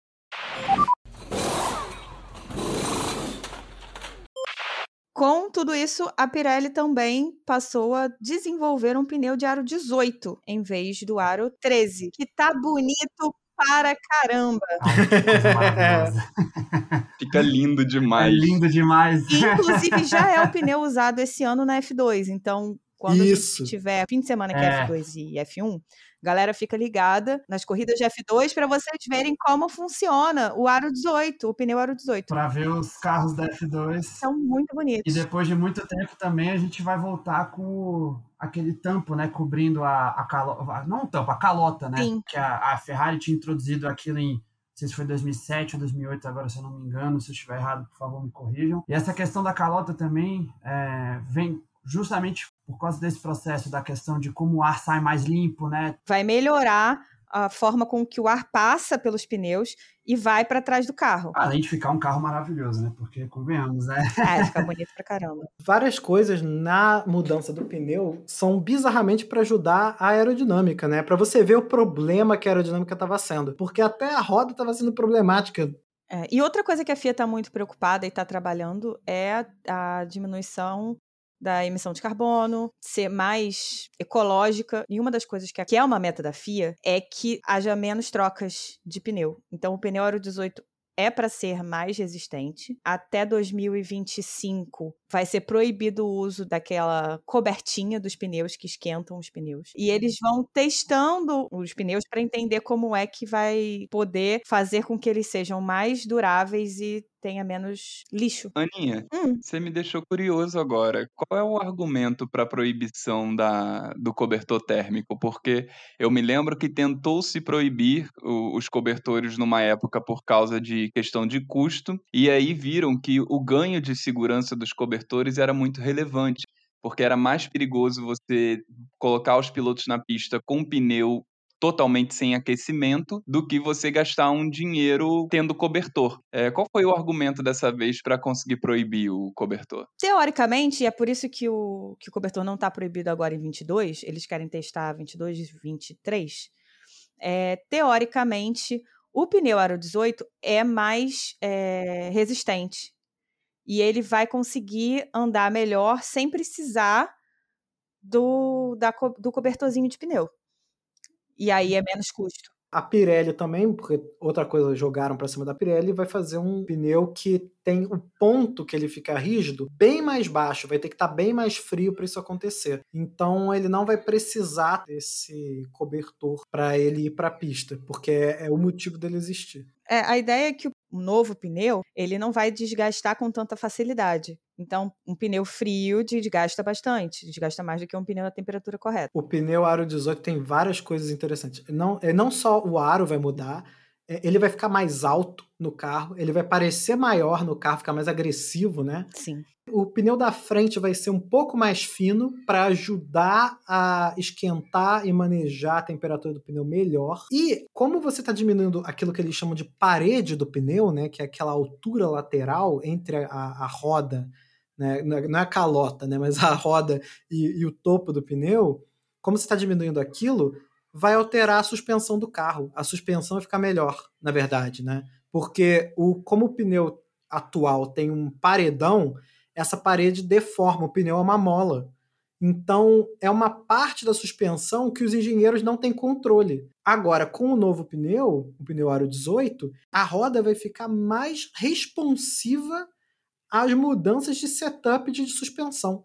Com tudo isso, a Pirelli também passou a desenvolver um pneu de aro 18 em vez do aro 13, que tá bonito para caramba. Fica lindo demais. É lindo demais. Inclusive, já é o pneu usado esse ano na F2. Então, quando Isso. tiver fim de semana que é É. F2 e F1, galera fica ligada nas corridas de F2 para vocês verem como funciona o aro 18, o pneu aro 18. Pra ver os carros da F2. São muito E bonitos. depois de muito tempo também a gente vai voltar com aquele tampo, né? Cobrindo a, a calota. Não o tampo, a calota, né? Sim. Que a, a Ferrari tinha introduzido aquilo em. Não sei se foi 2007 ou 2008, agora se eu não me engano. Se eu estiver errado, por favor, me corrijam. E essa questão da calota também é, vem justamente por causa desse processo da questão de como o ar sai mais limpo, né? Vai melhorar a forma com que o ar passa pelos pneus e vai para trás do carro. Além de ficar um carro maravilhoso, né? Porque, convenhamos, né? É, fica bonito pra caramba. Várias coisas na mudança do pneu são bizarramente para ajudar a aerodinâmica, né? Para você ver o problema que a aerodinâmica estava sendo. Porque até a roda estava sendo problemática. É, e outra coisa que a FIA está muito preocupada e está trabalhando é a, a diminuição da emissão de carbono, ser mais ecológica. E uma das coisas que, que é uma meta da FIA é que haja menos trocas de pneu. Então, o pneu Euro 18 é para ser mais resistente. Até 2025 vai ser proibido o uso daquela cobertinha dos pneus que esquentam os pneus. E eles vão testando os pneus para entender como é que vai poder fazer com que eles sejam mais duráveis e tenha menos lixo. Aninha, Hum, você me deixou curioso agora. Qual é o argumento para a proibição da, do cobertor térmico? Porque eu me lembro que tentou-se proibir o- os cobertores numa época por causa de questão de custo, e aí viram que o ganho de segurança dos cobertores era muito relevante, porque era mais perigoso você colocar os pilotos na pista com pneu totalmente sem aquecimento do que você gastar um dinheiro tendo cobertor. É, qual foi o argumento dessa vez para conseguir proibir o cobertor? teoricamente, é por isso que o, que o cobertor não está proibido agora em 22, eles querem testar 22 e 23. É, teoricamente, o pneu Aro 18 é mais é, resistente. E ele vai conseguir andar melhor sem precisar do, da do cobertorzinho de pneu. E aí é menos custo. A Pirelli também, porque outra coisa jogaram para cima da Pirelli, vai fazer um pneu que tem o ponto que ele fica rígido bem mais baixo, vai ter que estar bem mais frio para isso acontecer. Então ele não vai precisar desse cobertor para ele ir para a pista, porque é, é o motivo dele existir. É, a ideia é que o novo pneu, ele não vai desgastar com tanta facilidade. Então, um pneu frio desgasta bastante, desgasta mais do que um pneu na temperatura correta. O pneu Aro 18 tem várias coisas interessantes. Não, é, não só o aro vai mudar, ele vai ficar mais alto no carro, ele vai parecer maior no carro, ficar mais agressivo, né? Sim. O pneu da frente vai ser um pouco mais fino para ajudar a esquentar e manejar a temperatura do pneu melhor. E como você está diminuindo aquilo que eles chamam de parede do pneu, né, que é aquela altura lateral entre a, a roda, né, não é a calota, né, mas a roda e, e o topo do pneu, como você está diminuindo aquilo, vai alterar a suspensão do carro. A suspensão vai ficar melhor, na verdade, né? Porque o, como o pneu atual tem um paredão, essa parede deforma, o pneu é uma mola. Então, é uma parte da suspensão que os engenheiros não têm controle. Agora, com o novo pneu, o pneu Aro 18, a roda vai ficar mais responsiva às mudanças de setup de suspensão.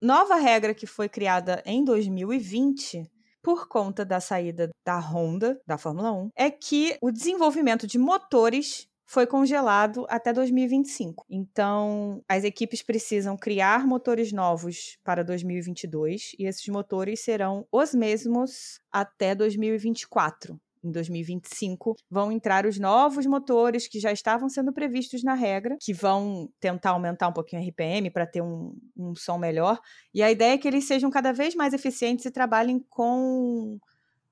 Nova regra que foi criada em 2020 por conta da saída da Honda da Fórmula 1 é que o desenvolvimento de motores foi congelado até 2025. Então, as equipes precisam criar motores novos para 2022 e esses motores serão os mesmos até 2024. Em 2025 vão entrar os novos motores que já estavam sendo previstos na regra, que vão tentar aumentar um pouquinho a RPM para ter um, um som melhor. E a ideia é que eles sejam cada vez mais eficientes e trabalhem com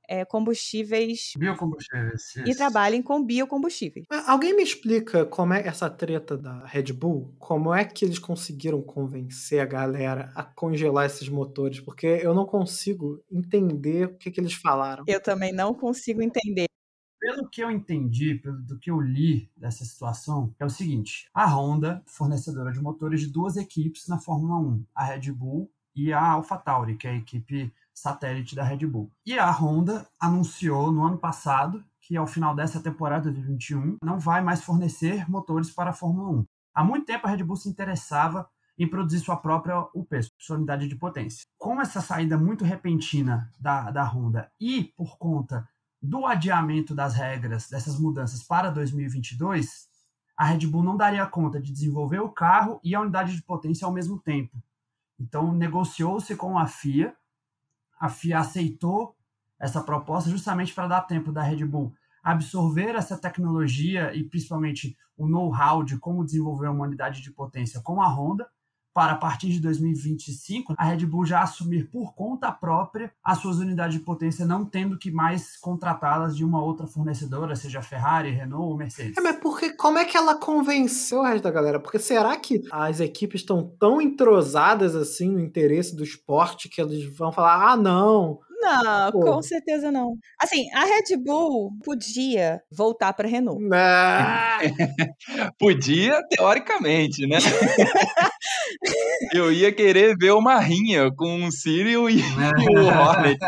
é, combustíveis Biocombustíveis. e isso. trabalhem com biocombustíveis. Alguém me explica como é essa treta da Red Bull? Como é que eles conseguiram convencer a galera a congelar esses motores? Porque eu não consigo entender o que, que eles falaram. Eu também não consigo entender. Pelo que eu entendi, pelo do que eu li dessa situação, é o seguinte: a Honda, fornecedora de motores de duas equipes na Fórmula 1, a Red Bull e a AlphaTauri, que é a equipe satélite da Red Bull. E a Honda anunciou no ano passado que ao final dessa temporada de 21 não vai mais fornecer motores para a Fórmula 1. Há muito tempo a Red Bull se interessava em produzir sua própria UP, sua unidade de potência. Com essa saída muito repentina da, da Honda e por conta do adiamento das regras dessas mudanças para 2022, a Red Bull não daria conta de desenvolver o carro e a unidade de potência ao mesmo tempo. Então negociou-se com a FIA, a FIA aceitou essa proposta justamente para dar tempo da Red Bull absorver essa tecnologia e principalmente o know-how de como desenvolver uma unidade de potência com a Honda para a partir de 2025 a Red Bull já assumir por conta própria as suas unidades de potência, não tendo que mais contratá-las de uma outra fornecedora, seja Ferrari, Renault ou Mercedes. É, mas porque, como é que ela convenceu o resto da galera? Porque será que as equipes estão tão entrosadas assim no interesse do esporte que eles vão falar: ah, não, Não, Pô. com certeza não. Assim, a Red Bull podia voltar para Renault. Ah, Podia, teoricamente, né? Eu ia querer ver uma rinha com o Cyril e, e o Hornet.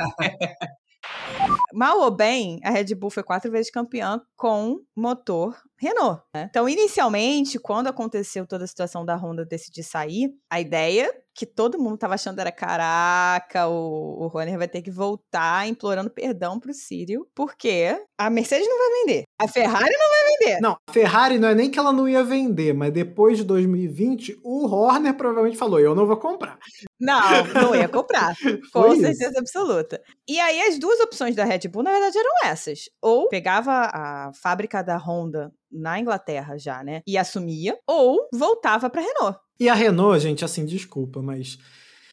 Mal ou bem, a Red Bull foi quatro vezes campeã com motor Renault. né? Então, inicialmente, quando aconteceu toda a situação da Honda decidir sair, a ideia que todo mundo tava achando era: caraca, o, o Horner vai ter que voltar implorando perdão pro Cyril, porque a Mercedes não vai vender, a Ferrari não vai vender. Não, a Ferrari não é nem que ela não ia vender, mas depois de 2020, o Horner provavelmente falou: eu não vou comprar. Não, não ia comprar. Com Foi isso. certeza absoluta. E aí, as duas opções da Red Bull, na verdade, eram essas. Ou pegava a fábrica da Honda na Inglaterra já, né? E assumia, ou voltava pra Renault. E a Renault, gente, assim, desculpa, mas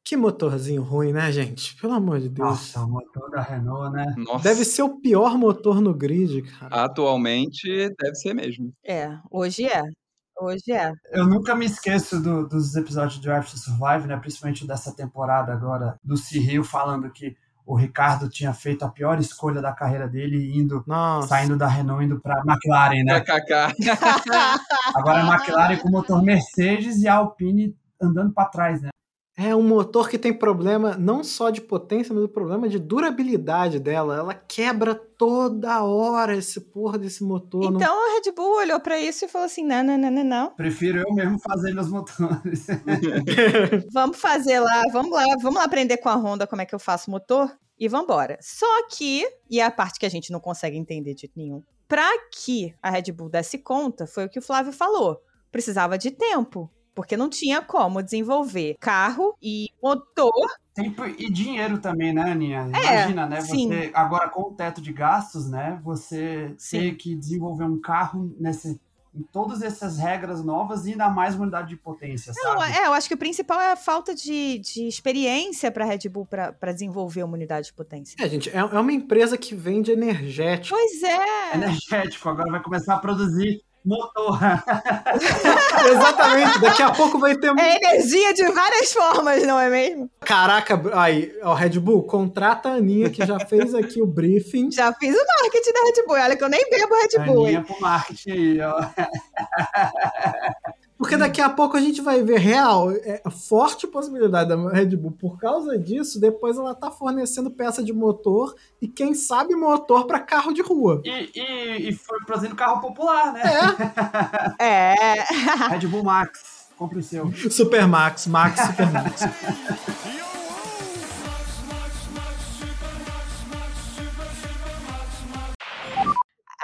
que motorzinho ruim, né, gente? Pelo amor de Deus. Nossa, o motor da Renault, né? Nossa, Deve ser o pior motor no grid, cara. atualmente deve ser mesmo. É, hoje é. Hoje é. Eu nunca me esqueço do- dos episódios de Drive to Survive, né? Principalmente dessa temporada agora do Cyril falando que o Ricardo tinha feito a pior escolha da carreira dele, indo, Nossa. saindo da Renault, indo para McLaren, né? KKK. Agora a McLaren com motor Mercedes e a Alpine andando para trás, né? É um motor que tem problema não só de potência, mas o problema de durabilidade dela. Ela quebra toda hora esse porra desse motor. não- Então a Red Bull olhou pra isso e falou assim: não, não, não, não, não. Prefiro eu mesmo fazer meus motores. Vamos fazer lá, vamos lá, vamos lá aprender com a Honda como é que eu faço motor e vambora. Só que, e é a parte que a gente não consegue entender de nenhum, pra que a Red Bull desse conta, foi o que o Flávio falou. Precisava de tempo. Porque não tinha como desenvolver carro e motor. Tempo e dinheiro também, né, Aninha? É, Imagina, né? sim. Você, agora com o teto de gastos, né? Você Sim. ter que desenvolver um carro nesse, em todas essas regras novas e ainda mais uma unidade de potência, Não, sabe? é, eu acho que o principal é a falta de, de experiência pra Red Bull pra desenvolver uma unidade de potência. É, gente, é, é uma empresa que vende energético. Pois é. Energético, agora vai começar a produzir motor. Exatamente. Daqui a pouco vai ter. É energia de várias formas, não é mesmo? Caraca, aí, ó, Red Bull, contrata a Aninha, que já fez aqui o briefing. Já fiz o marketing da Red Bull. Olha que eu nem bebo Red Bull. hein? Aninha pro marketing aí, ó. Porque daqui a pouco a gente vai ver real, é, forte possibilidade da Red Bull. Por causa disso, depois ela tá fornecendo peça de motor e quem sabe motor para carro de rua. E, e, e foi produzindo carro popular, né? É, É. Red Bull Max, compre o seu. Supermax, Max Supermax.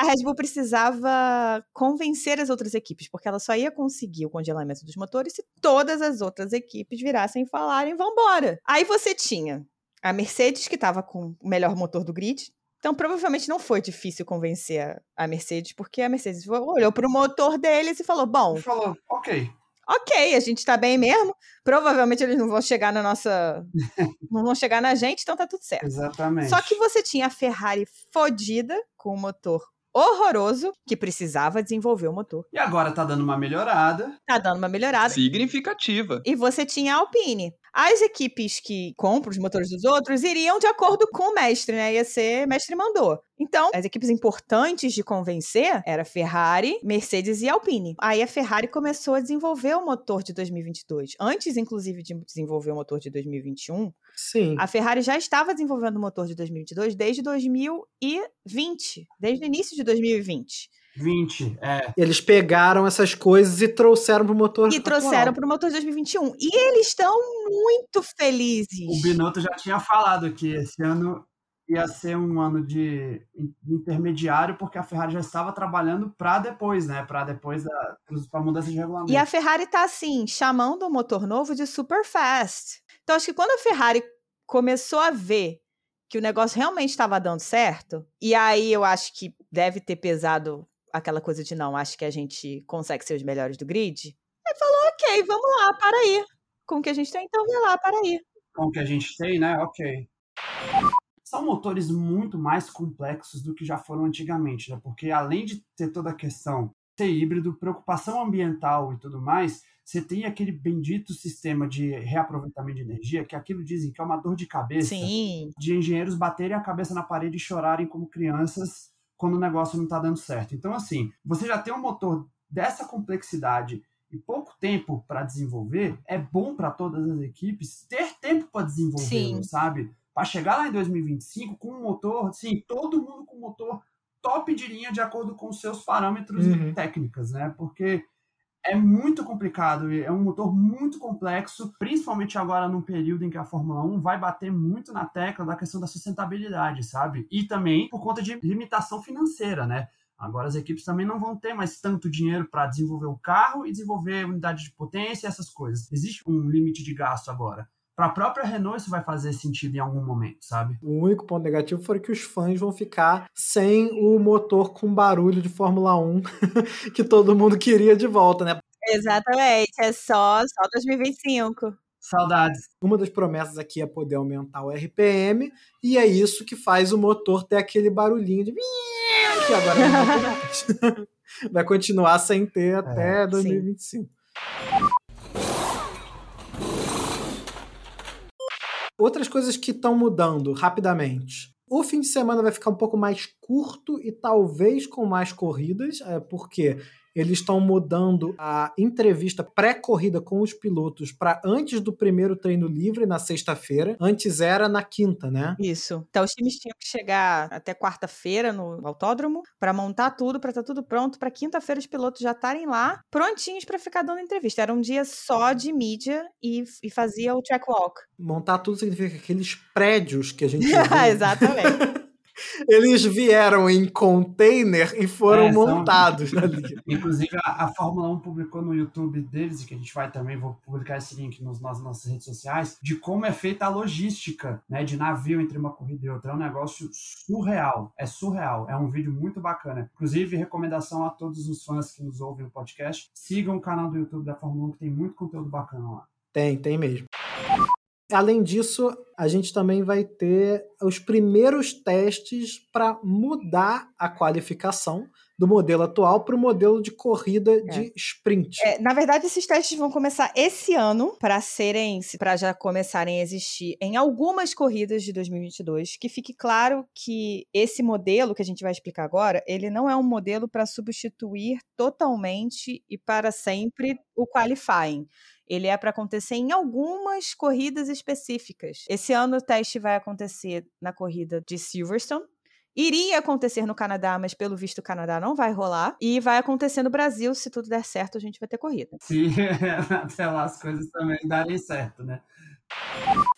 A Red Bull precisava convencer as outras equipes, porque ela só ia conseguir o congelamento dos motores se todas as outras equipes virassem e falarem vambora. Aí você tinha a Mercedes, que estava com o melhor motor do grid. Então, provavelmente não foi difícil convencer a- Mercedes, porque a Mercedes olhou para o motor deles e falou: bom, E falou, ok. ok, a gente tá bem mesmo. Provavelmente eles não vão chegar na nossa. não vão chegar na gente, então tá tudo certo. Exatamente. Só que você tinha a Ferrari fodida, com um motor horroroso, que precisava desenvolver o motor. E agora tá dando uma melhorada. Tá dando uma melhorada. Significativa. E você tinha a Alpine. As equipes que compram os motores dos outros iriam de acordo com o mestre, né? Ia ser mestre mandou. Então, as equipes importantes de convencer era Ferrari, Mercedes e Alpine. Aí a Ferrari começou a desenvolver o motor de 2022. Antes, inclusive, de desenvolver o motor de 2021, Sim. a Ferrari já estava desenvolvendo o motor de 2022 desde 2020, desde o início de 2020. 20, é. Eles pegaram essas coisas e trouxeram pro motor. E trouxeram para o motor de 2021. E eles estão muito felizes. O Binotto já tinha falado que esse ano ia ser um ano de intermediário, porque a Ferrari já estava trabalhando para depois, né? Para depois da pra mudança de regulamento. E a Ferrari tá assim, chamando o motor novo de super fast. Então acho que quando a Ferrari começou a ver que o negócio realmente estava dando certo, e aí eu acho que deve ter pesado aquela coisa de não, acho que a gente consegue ser os melhores do grid. Aí falou, ok, vamos lá, para aí. Com o que a gente tem, então vai lá, para aí. Com o que a gente tem, né? Ok. São motores muito mais complexos do que já foram antigamente, né? Porque além de ter toda a questão ser híbrido, preocupação ambiental e tudo mais, você tem aquele bendito sistema de reaproveitamento de energia, que aquilo dizem que é uma dor de cabeça Sim. de engenheiros baterem a cabeça na parede e chorarem como crianças quando o negócio não está dando certo. Então, assim, você já tem um motor dessa complexidade e pouco tempo para desenvolver, é bom para todas as equipes ter tempo para desenvolver, sabe? Para chegar lá em 2025 com um motor, assim, todo mundo com motor top de linha de acordo com os seus parâmetros Uhum. e técnicas, né? Porque é muito complicado, é um motor muito complexo, principalmente agora num período em que a Fórmula 1 vai bater muito na tecla da questão da sustentabilidade, sabe? E também por conta de limitação financeira, né? Agora as equipes também não vão ter mais tanto dinheiro para desenvolver o carro e desenvolver unidade de potência essas coisas. Existe um limite de gasto agora. Para a própria Renault isso vai fazer sentido em algum momento, sabe? O único ponto negativo foi que os fãs vão ficar sem o motor com barulho de Fórmula 1 que todo mundo queria de volta, né? Exatamente, é só, só 2025. Saudades. Uma das promessas aqui é poder aumentar o RPM, e é isso que faz o motor ter aquele barulhinho de que agora não vai vai continuar sem ter até 2025. Outras coisas que estão mudando rapidamente. O fim de semana vai ficar um pouco mais curto e talvez com mais corridas, é, porque eles estão mudando a entrevista pré-corrida com os pilotos para antes do primeiro treino livre na sexta-feira. Antes era na quinta, né? Isso. Então os times tinham que chegar até quarta-feira no autódromo para montar tudo, para estar tudo pronto, para quinta-feira os pilotos já estarem lá, prontinhos para ficar dando entrevista. Era um dia só de mídia e, e fazia o track walk. Montar tudo significa aqueles prédios que a gente. Exatamente. Eles vieram em container e foram É, são- montados ali. Inclusive, a, a Fórmula 1 publicou no YouTube deles, e que a gente vai também, vou publicar esse link nos, nas nossas redes sociais, de como é feita a logística né, de navio entre uma corrida e outra. É um negócio surreal. É surreal. É um vídeo muito bacana. Inclusive, recomendação a todos os fãs que nos ouvem no podcast: sigam o canal do YouTube da Fórmula 1, que tem muito conteúdo bacana lá. Tem, tem mesmo. Além disso, a gente também vai ter os primeiros testes para mudar a qualificação do modelo atual para o modelo de corrida de sprint. É, na verdade, esses testes vão começar esse ano para serem, para já começarem a existir em algumas corridas de 2022. Que fique claro que esse modelo que a gente vai explicar agora, ele não é um modelo para substituir totalmente e para sempre o qualifying. Ele é para acontecer em algumas corridas específicas. Esse ano o teste vai acontecer na corrida de Silverstone. Iria acontecer no Canadá, mas pelo visto o Canadá não vai rolar. E vai acontecer no Brasil, se tudo der certo, a gente vai ter corrida. Se até lá as coisas também darem certo, né?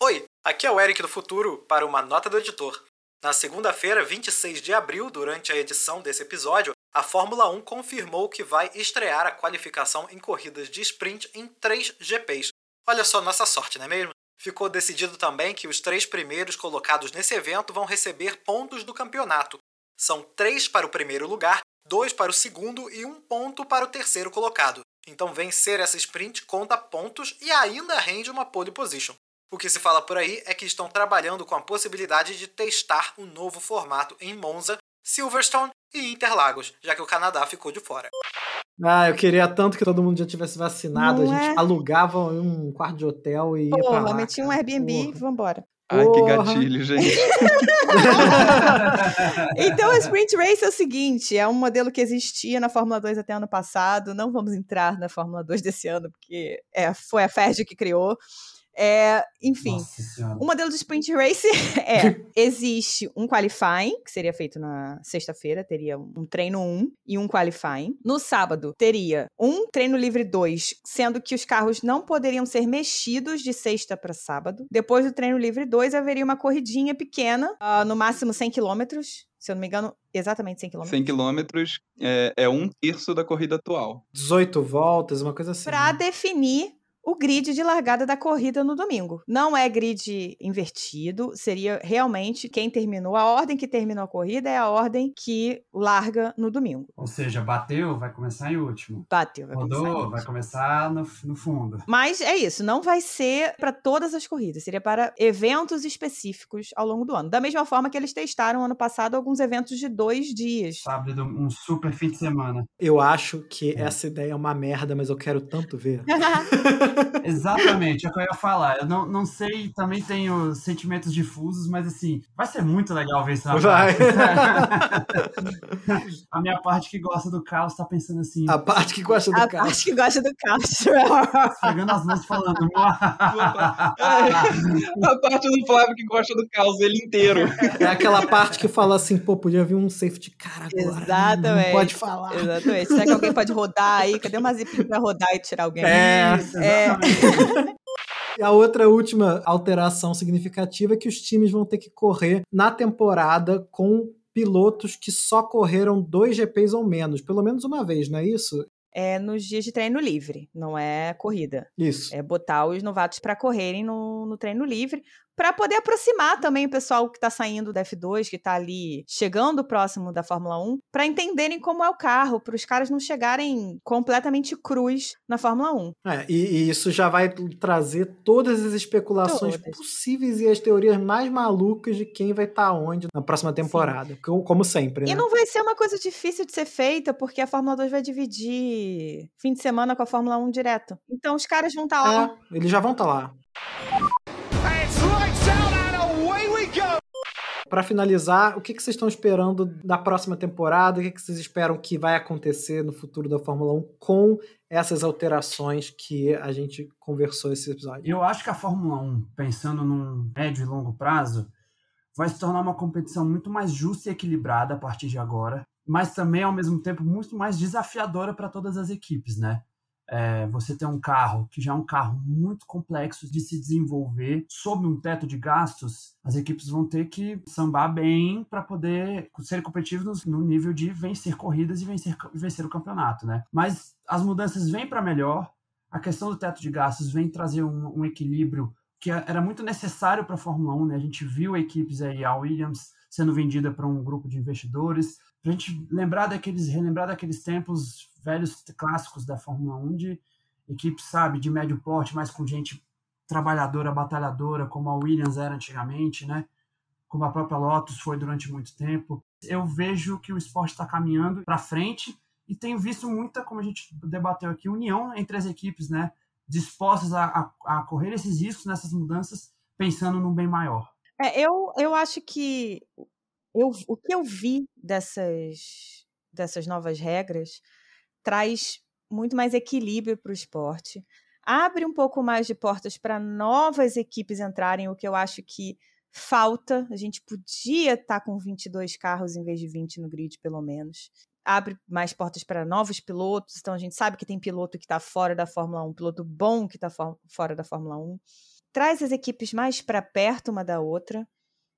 Oi, aqui é o Eric do Futuro para uma nota do editor. Na segunda-feira, 26 de abril, durante a edição desse episódio, a Fórmula 1 confirmou que vai estrear a qualificação em corridas de sprint em três GPs. Olha só nossa sorte, não é mesmo? Ficou decidido também que os três primeiros colocados nesse evento vão receber pontos do campeonato. São três para o primeiro lugar, dois para o segundo e um ponto para o terceiro colocado. Então vencer essa sprint conta pontos e ainda rende uma pole position. O que se fala por aí é que estão trabalhando com a possibilidade de testar um novo formato em Monza, Silverstone e Interlagos, já que o Canadá ficou de fora. Ah, eu queria tanto que todo mundo já tivesse vacinado. Não a gente é? alugava um quarto de hotel e ia pra Porra, lá. meti um. Airbnb e vambora. Ai, que gatilho, gente. Então, a Sprint Race é o seguinte: é um modelo que existia na Fórmula 2 até ano passado. Não vamos entrar na Fórmula 2 desse ano, porque é, foi a Ferdi que criou. É, enfim, Nossa o modelo de Sprint Race é: existe um qualifying, que seria feito na sexta-feira, teria um treino 1 e um qualifying. No sábado, teria um treino livre 2, sendo que os carros não poderiam ser mexidos de sexta para sábado. Depois do treino livre 2, haveria uma corridinha pequena, ah, no máximo 100 quilômetros. Se eu não me engano, exatamente 100 quilômetros. 100 quilômetros é, é um terço da corrida atual. 18 voltas, uma coisa assim. Para né? definir o grid de largada da corrida no domingo. Não é grid invertido, seria realmente quem terminou, a ordem que terminou a corrida é a ordem que larga no domingo. Ou seja, bateu, vai começar em último. Bateu, vai começar Rodou, vai começar no, no fundo. Mas é isso, não vai ser para todas as corridas, seria para eventos específicos ao longo do ano. Da mesma forma que eles testaram ano passado alguns eventos de dois dias. Sábado, um super fim de semana. Eu acho que essa ideia é uma merda, mas eu quero tanto ver. Exatamente, é o que eu ia falar. Eu não, não sei, também tenho sentimentos difusos, mas assim, vai ser muito legal ver isso na Vai. A minha parte que gosta do caos tá pensando assim, A parte que gosta do a carro. parte que gosta do caos. pegando as mãos e falando. A parte do Flávio que gosta do caos ele inteiro. É aquela parte que fala assim, pô, podia vir um safety car agora. Exatamente. Não pode falar. Exatamente. Será que alguém pode rodar aí? Cadê uma zipinha pra rodar e tirar alguém? É. Isso, É. E a outra última alteração significativa é que os times vão ter que correr na temporada com pilotos que só correram dois GPs ou menos, pelo menos uma vez, não é isso? É nos dias de treino livre, não é corrida. Isso. É botar os novatos para correrem no, no treino livre, para poder aproximar também o pessoal que está saindo da F2, que está ali chegando próximo da Fórmula 1, para entenderem como é o carro, para os caras não chegarem completamente crus na Fórmula 1. É, e, e isso já vai trazer todas as especulações Todas. possíveis e as teorias mais malucas de quem vai estar onde na próxima temporada. Como, como sempre, E né? não vai ser uma coisa difícil de ser feita, porque a Fórmula 2 vai dividir fim de semana com a Fórmula 1 direto. Então os caras vão estar lá. É, eles já vão estar lá. Para finalizar, o que, que vocês estão esperando da próxima temporada? O que, que vocês esperam que vai acontecer no futuro da Fórmula 1 com essas alterações que a gente conversou esse episódio? Eu acho que a Fórmula 1, pensando num médio e longo prazo, vai se tornar uma competição muito mais justa e equilibrada a partir de agora, mas também, ao mesmo tempo, muito mais desafiadora para todas as equipes, né? É, você tem um carro que já é um carro muito complexo de se desenvolver sob um teto de gastos, as equipes vão ter que sambar bem para poder ser competitivos no nível de vencer corridas e vencer, vencer o campeonato, né? Mas as mudanças vêm para melhor, a questão do teto de gastos vem trazer um, um equilíbrio que era muito necessário para a Fórmula 1, né? A gente viu equipes aí, a Williams sendo vendida para um grupo de investidores, a gente lembrar daqueles, relembrar daqueles tempos velhos clássicos da Fórmula 1 de equipes, sabe, de médio porte, mas com gente trabalhadora, batalhadora, como a Williams era antigamente, né? Como a própria Lotus foi durante muito tempo. Eu vejo que o esporte está caminhando para frente e tenho visto muita, como a gente debateu aqui, união entre as equipes, né? Dispostas a, a, a correr esses riscos nessas mudanças, pensando num bem maior. É, eu, eu acho que eu, o que eu vi dessas, dessas novas regras traz muito mais equilíbrio para o esporte. Abre um pouco mais de portas para novas equipes entrarem, o que eu acho que falta. A gente podia estar com 22 carros em vez de 20 no grid, pelo menos. Abre mais portas para novos pilotos. Então a gente sabe que tem piloto que está fora da Fórmula 1, piloto bom que está fora da Fórmula 1. Traz as equipes mais para perto uma da outra,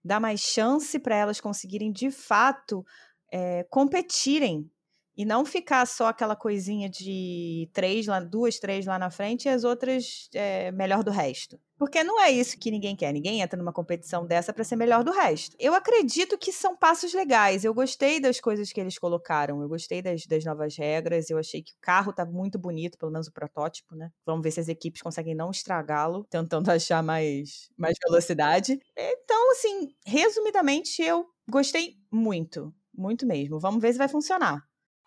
dá mais chance para elas conseguirem de fato é, competirem e não ficar só aquela coisinha de três lá, duas, três lá na frente e as outras é, melhor do resto. Porque não é isso que ninguém quer. Ninguém entra numa competição dessa para ser melhor do resto. Eu acredito que são passos legais. Eu gostei das coisas que eles colocaram. Eu gostei das, das novas regras. Eu achei que o carro tá muito bonito, pelo menos o protótipo, né? Vamos ver se as equipes conseguem não estragá-lo, tentando achar mais, mais velocidade. Então, assim, resumidamente, eu gostei muito. Muito mesmo. Vamos ver se vai funcionar.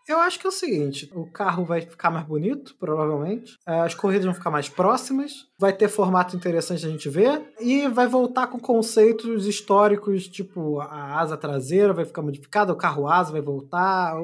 Eu acho que é o seguinte: o carro vai ficar mais bonito, provavelmente. É, as corridas vão ficar mais próximas. Vai ter formato interessante a gente ver. E vai voltar com conceitos históricos, tipo a asa traseira vai ficar modificada, o carro asa vai voltar.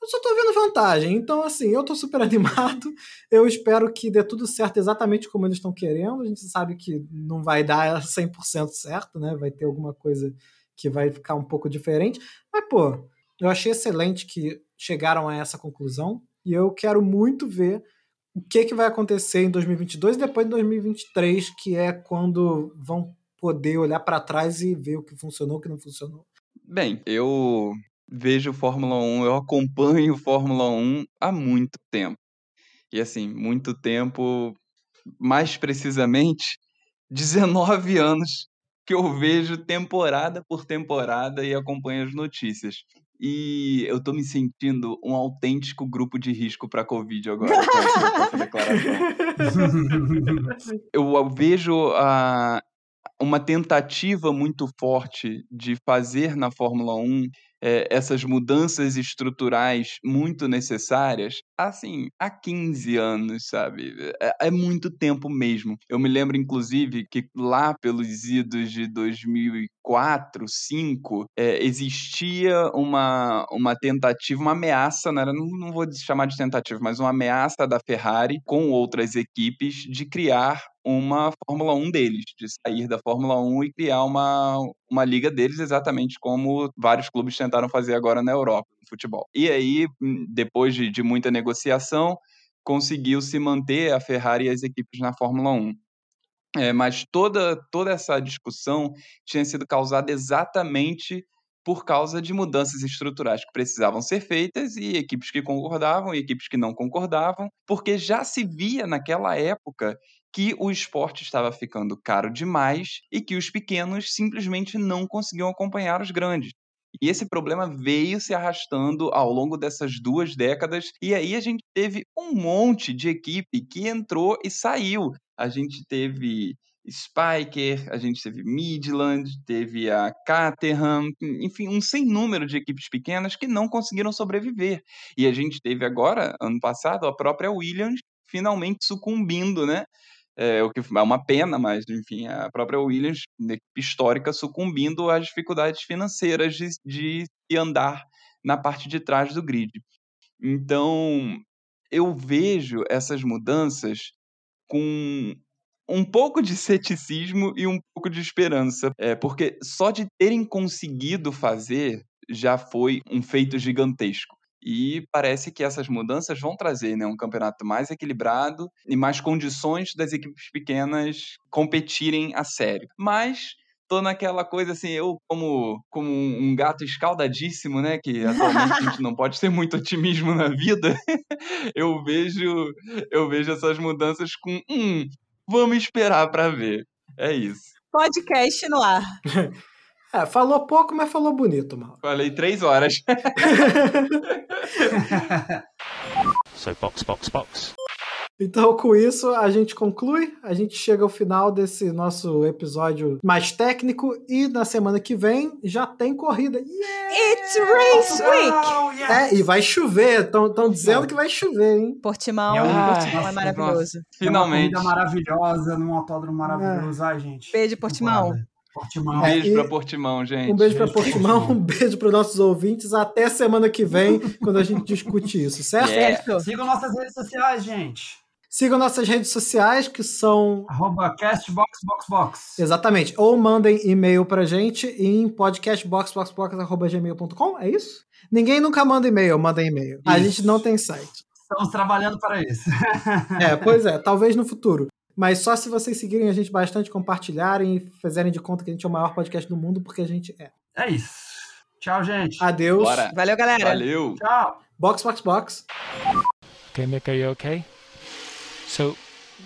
Eu só tô vendo vantagem. Então, assim, eu tô super animado. Eu espero que dê tudo certo exatamente como eles estão querendo. A gente sabe que não vai dar 100% certo, né? Vai ter alguma coisa que vai ficar um pouco diferente. Mas, pô, eu achei excelente que chegaram a essa conclusão e eu quero muito ver o que, que vai acontecer em 2022 e depois de 2023, que é quando vão poder olhar para trás e ver o que funcionou, o que não funcionou. Bem, eu vejo Fórmula 1, eu acompanho Fórmula 1 há muito tempo. E assim, muito tempo, mais precisamente, 19 anos que eu vejo temporada por temporada e acompanho as notícias. E eu tô me sentindo um autêntico grupo de risco para Covid agora com essa declaração. eu vejo a, uma tentativa muito forte de fazer na Fórmula 1 é, essas mudanças estruturais muito necessárias, assim, há 15 anos, sabe? É, é, muito tempo mesmo. Eu me lembro, inclusive, que lá pelos idos de 2004, 2005, é, existia uma, uma tentativa, uma ameaça, era, não, não vou chamar de tentativa, mas uma ameaça da Ferrari com outras equipes de criar uma Fórmula 1 deles, de sair da Fórmula 1 e criar uma, uma liga deles, exatamente como vários clubes tentaram fazer agora na Europa, no futebol. E aí, hum, depois de, de muita negociação, conseguiu se manter a Ferrari e as equipes na Fórmula 1. É, mas toda, toda essa discussão tinha sido causada exatamente por causa de mudanças estruturais que precisavam ser feitas e equipes que concordavam e equipes que não concordavam, porque já se via naquela época que o esporte estava ficando caro demais e que os pequenos simplesmente não conseguiam acompanhar os grandes. E esse problema veio se arrastando ao longo dessas duas décadas, e aí a gente teve um monte de equipe que entrou e saiu. A gente teve Spiker, a gente teve Midland, teve a Caterham, enfim, um sem número de equipes pequenas que não conseguiram sobreviver. E a gente teve agora, ano passado, a própria Williams finalmente sucumbindo, né? É, o que é uma pena, mas enfim, a própria Williams, equipe histórica, sucumbindo às dificuldades financeiras de, de andar na parte de trás do grid. Então, eu vejo essas mudanças com um pouco de ceticismo e um pouco de esperança, é, porque só de terem conseguido fazer já foi um feito gigantesco. E parece que essas mudanças vão trazer né, um campeonato mais equilibrado e mais condições das equipes pequenas competirem a sério. Mas tô naquela coisa assim, eu como, como um gato escaldadíssimo, né, que atualmente a gente não pode ter muito otimismo na vida, eu vejo eu vejo essas mudanças com hum, vamos esperar para ver. É isso. Podcast no ar. É, falou pouco, mas falou bonito, mal. Falei três horas. so box, box, box. Então, com isso, a gente conclui. A gente chega ao final desse nosso episódio mais técnico. E na semana que vem já tem corrida. Yeah! It's Race Week! Oh, yes! É, e vai chover. Estão dizendo que vai chover, hein? Portimão, ah, Portimão é maravilhoso. Finalmente. É uma corrida maravilhosa, num autódromo maravilhoso. É. Ai, gente. Beijo, Portimão. Portimão. Um beijo para Portimão, gente. Um beijo para Portimão, um beijo para os nossos ouvintes. Até semana que vem, quando a gente discute isso, certo? Yeah. Sigam nossas redes sociais, gente. Sigam nossas redes sociais, que são. Arroba castboxboxbox. Exatamente. Ou mandem e-mail pra gente em podcastboxboxbox.gmail.com, é isso? Ninguém nunca manda e-mail, manda e-mail. A gente não tem site. Estamos trabalhando para isso. é, pois é, talvez no futuro. Mas só se vocês seguirem a gente bastante, compartilharem e fizerem de conta que a gente é o maior podcast do mundo, porque a gente é. É isso. Tchau, gente. Adeus. Bora. Valeu, galera. Valeu. Tchau. Box, box, box. Okay, Mick, are you okay? So,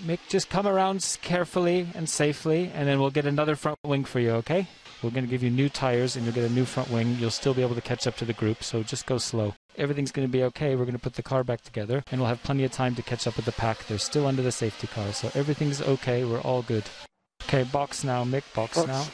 Mick, just come around carefully and safely, and then we'll get another front wing for you, okay? We're going to give you new tires, and you'll get a new front wing. You'll still be able to catch up to the group, so just go slow. Everything's going to be okay. We're going to put the car back together, and we'll have plenty of time to catch up with the pack. They're still under the safety car, so everything's okay. We're all good. Okay, box now, Mick, box, box. now.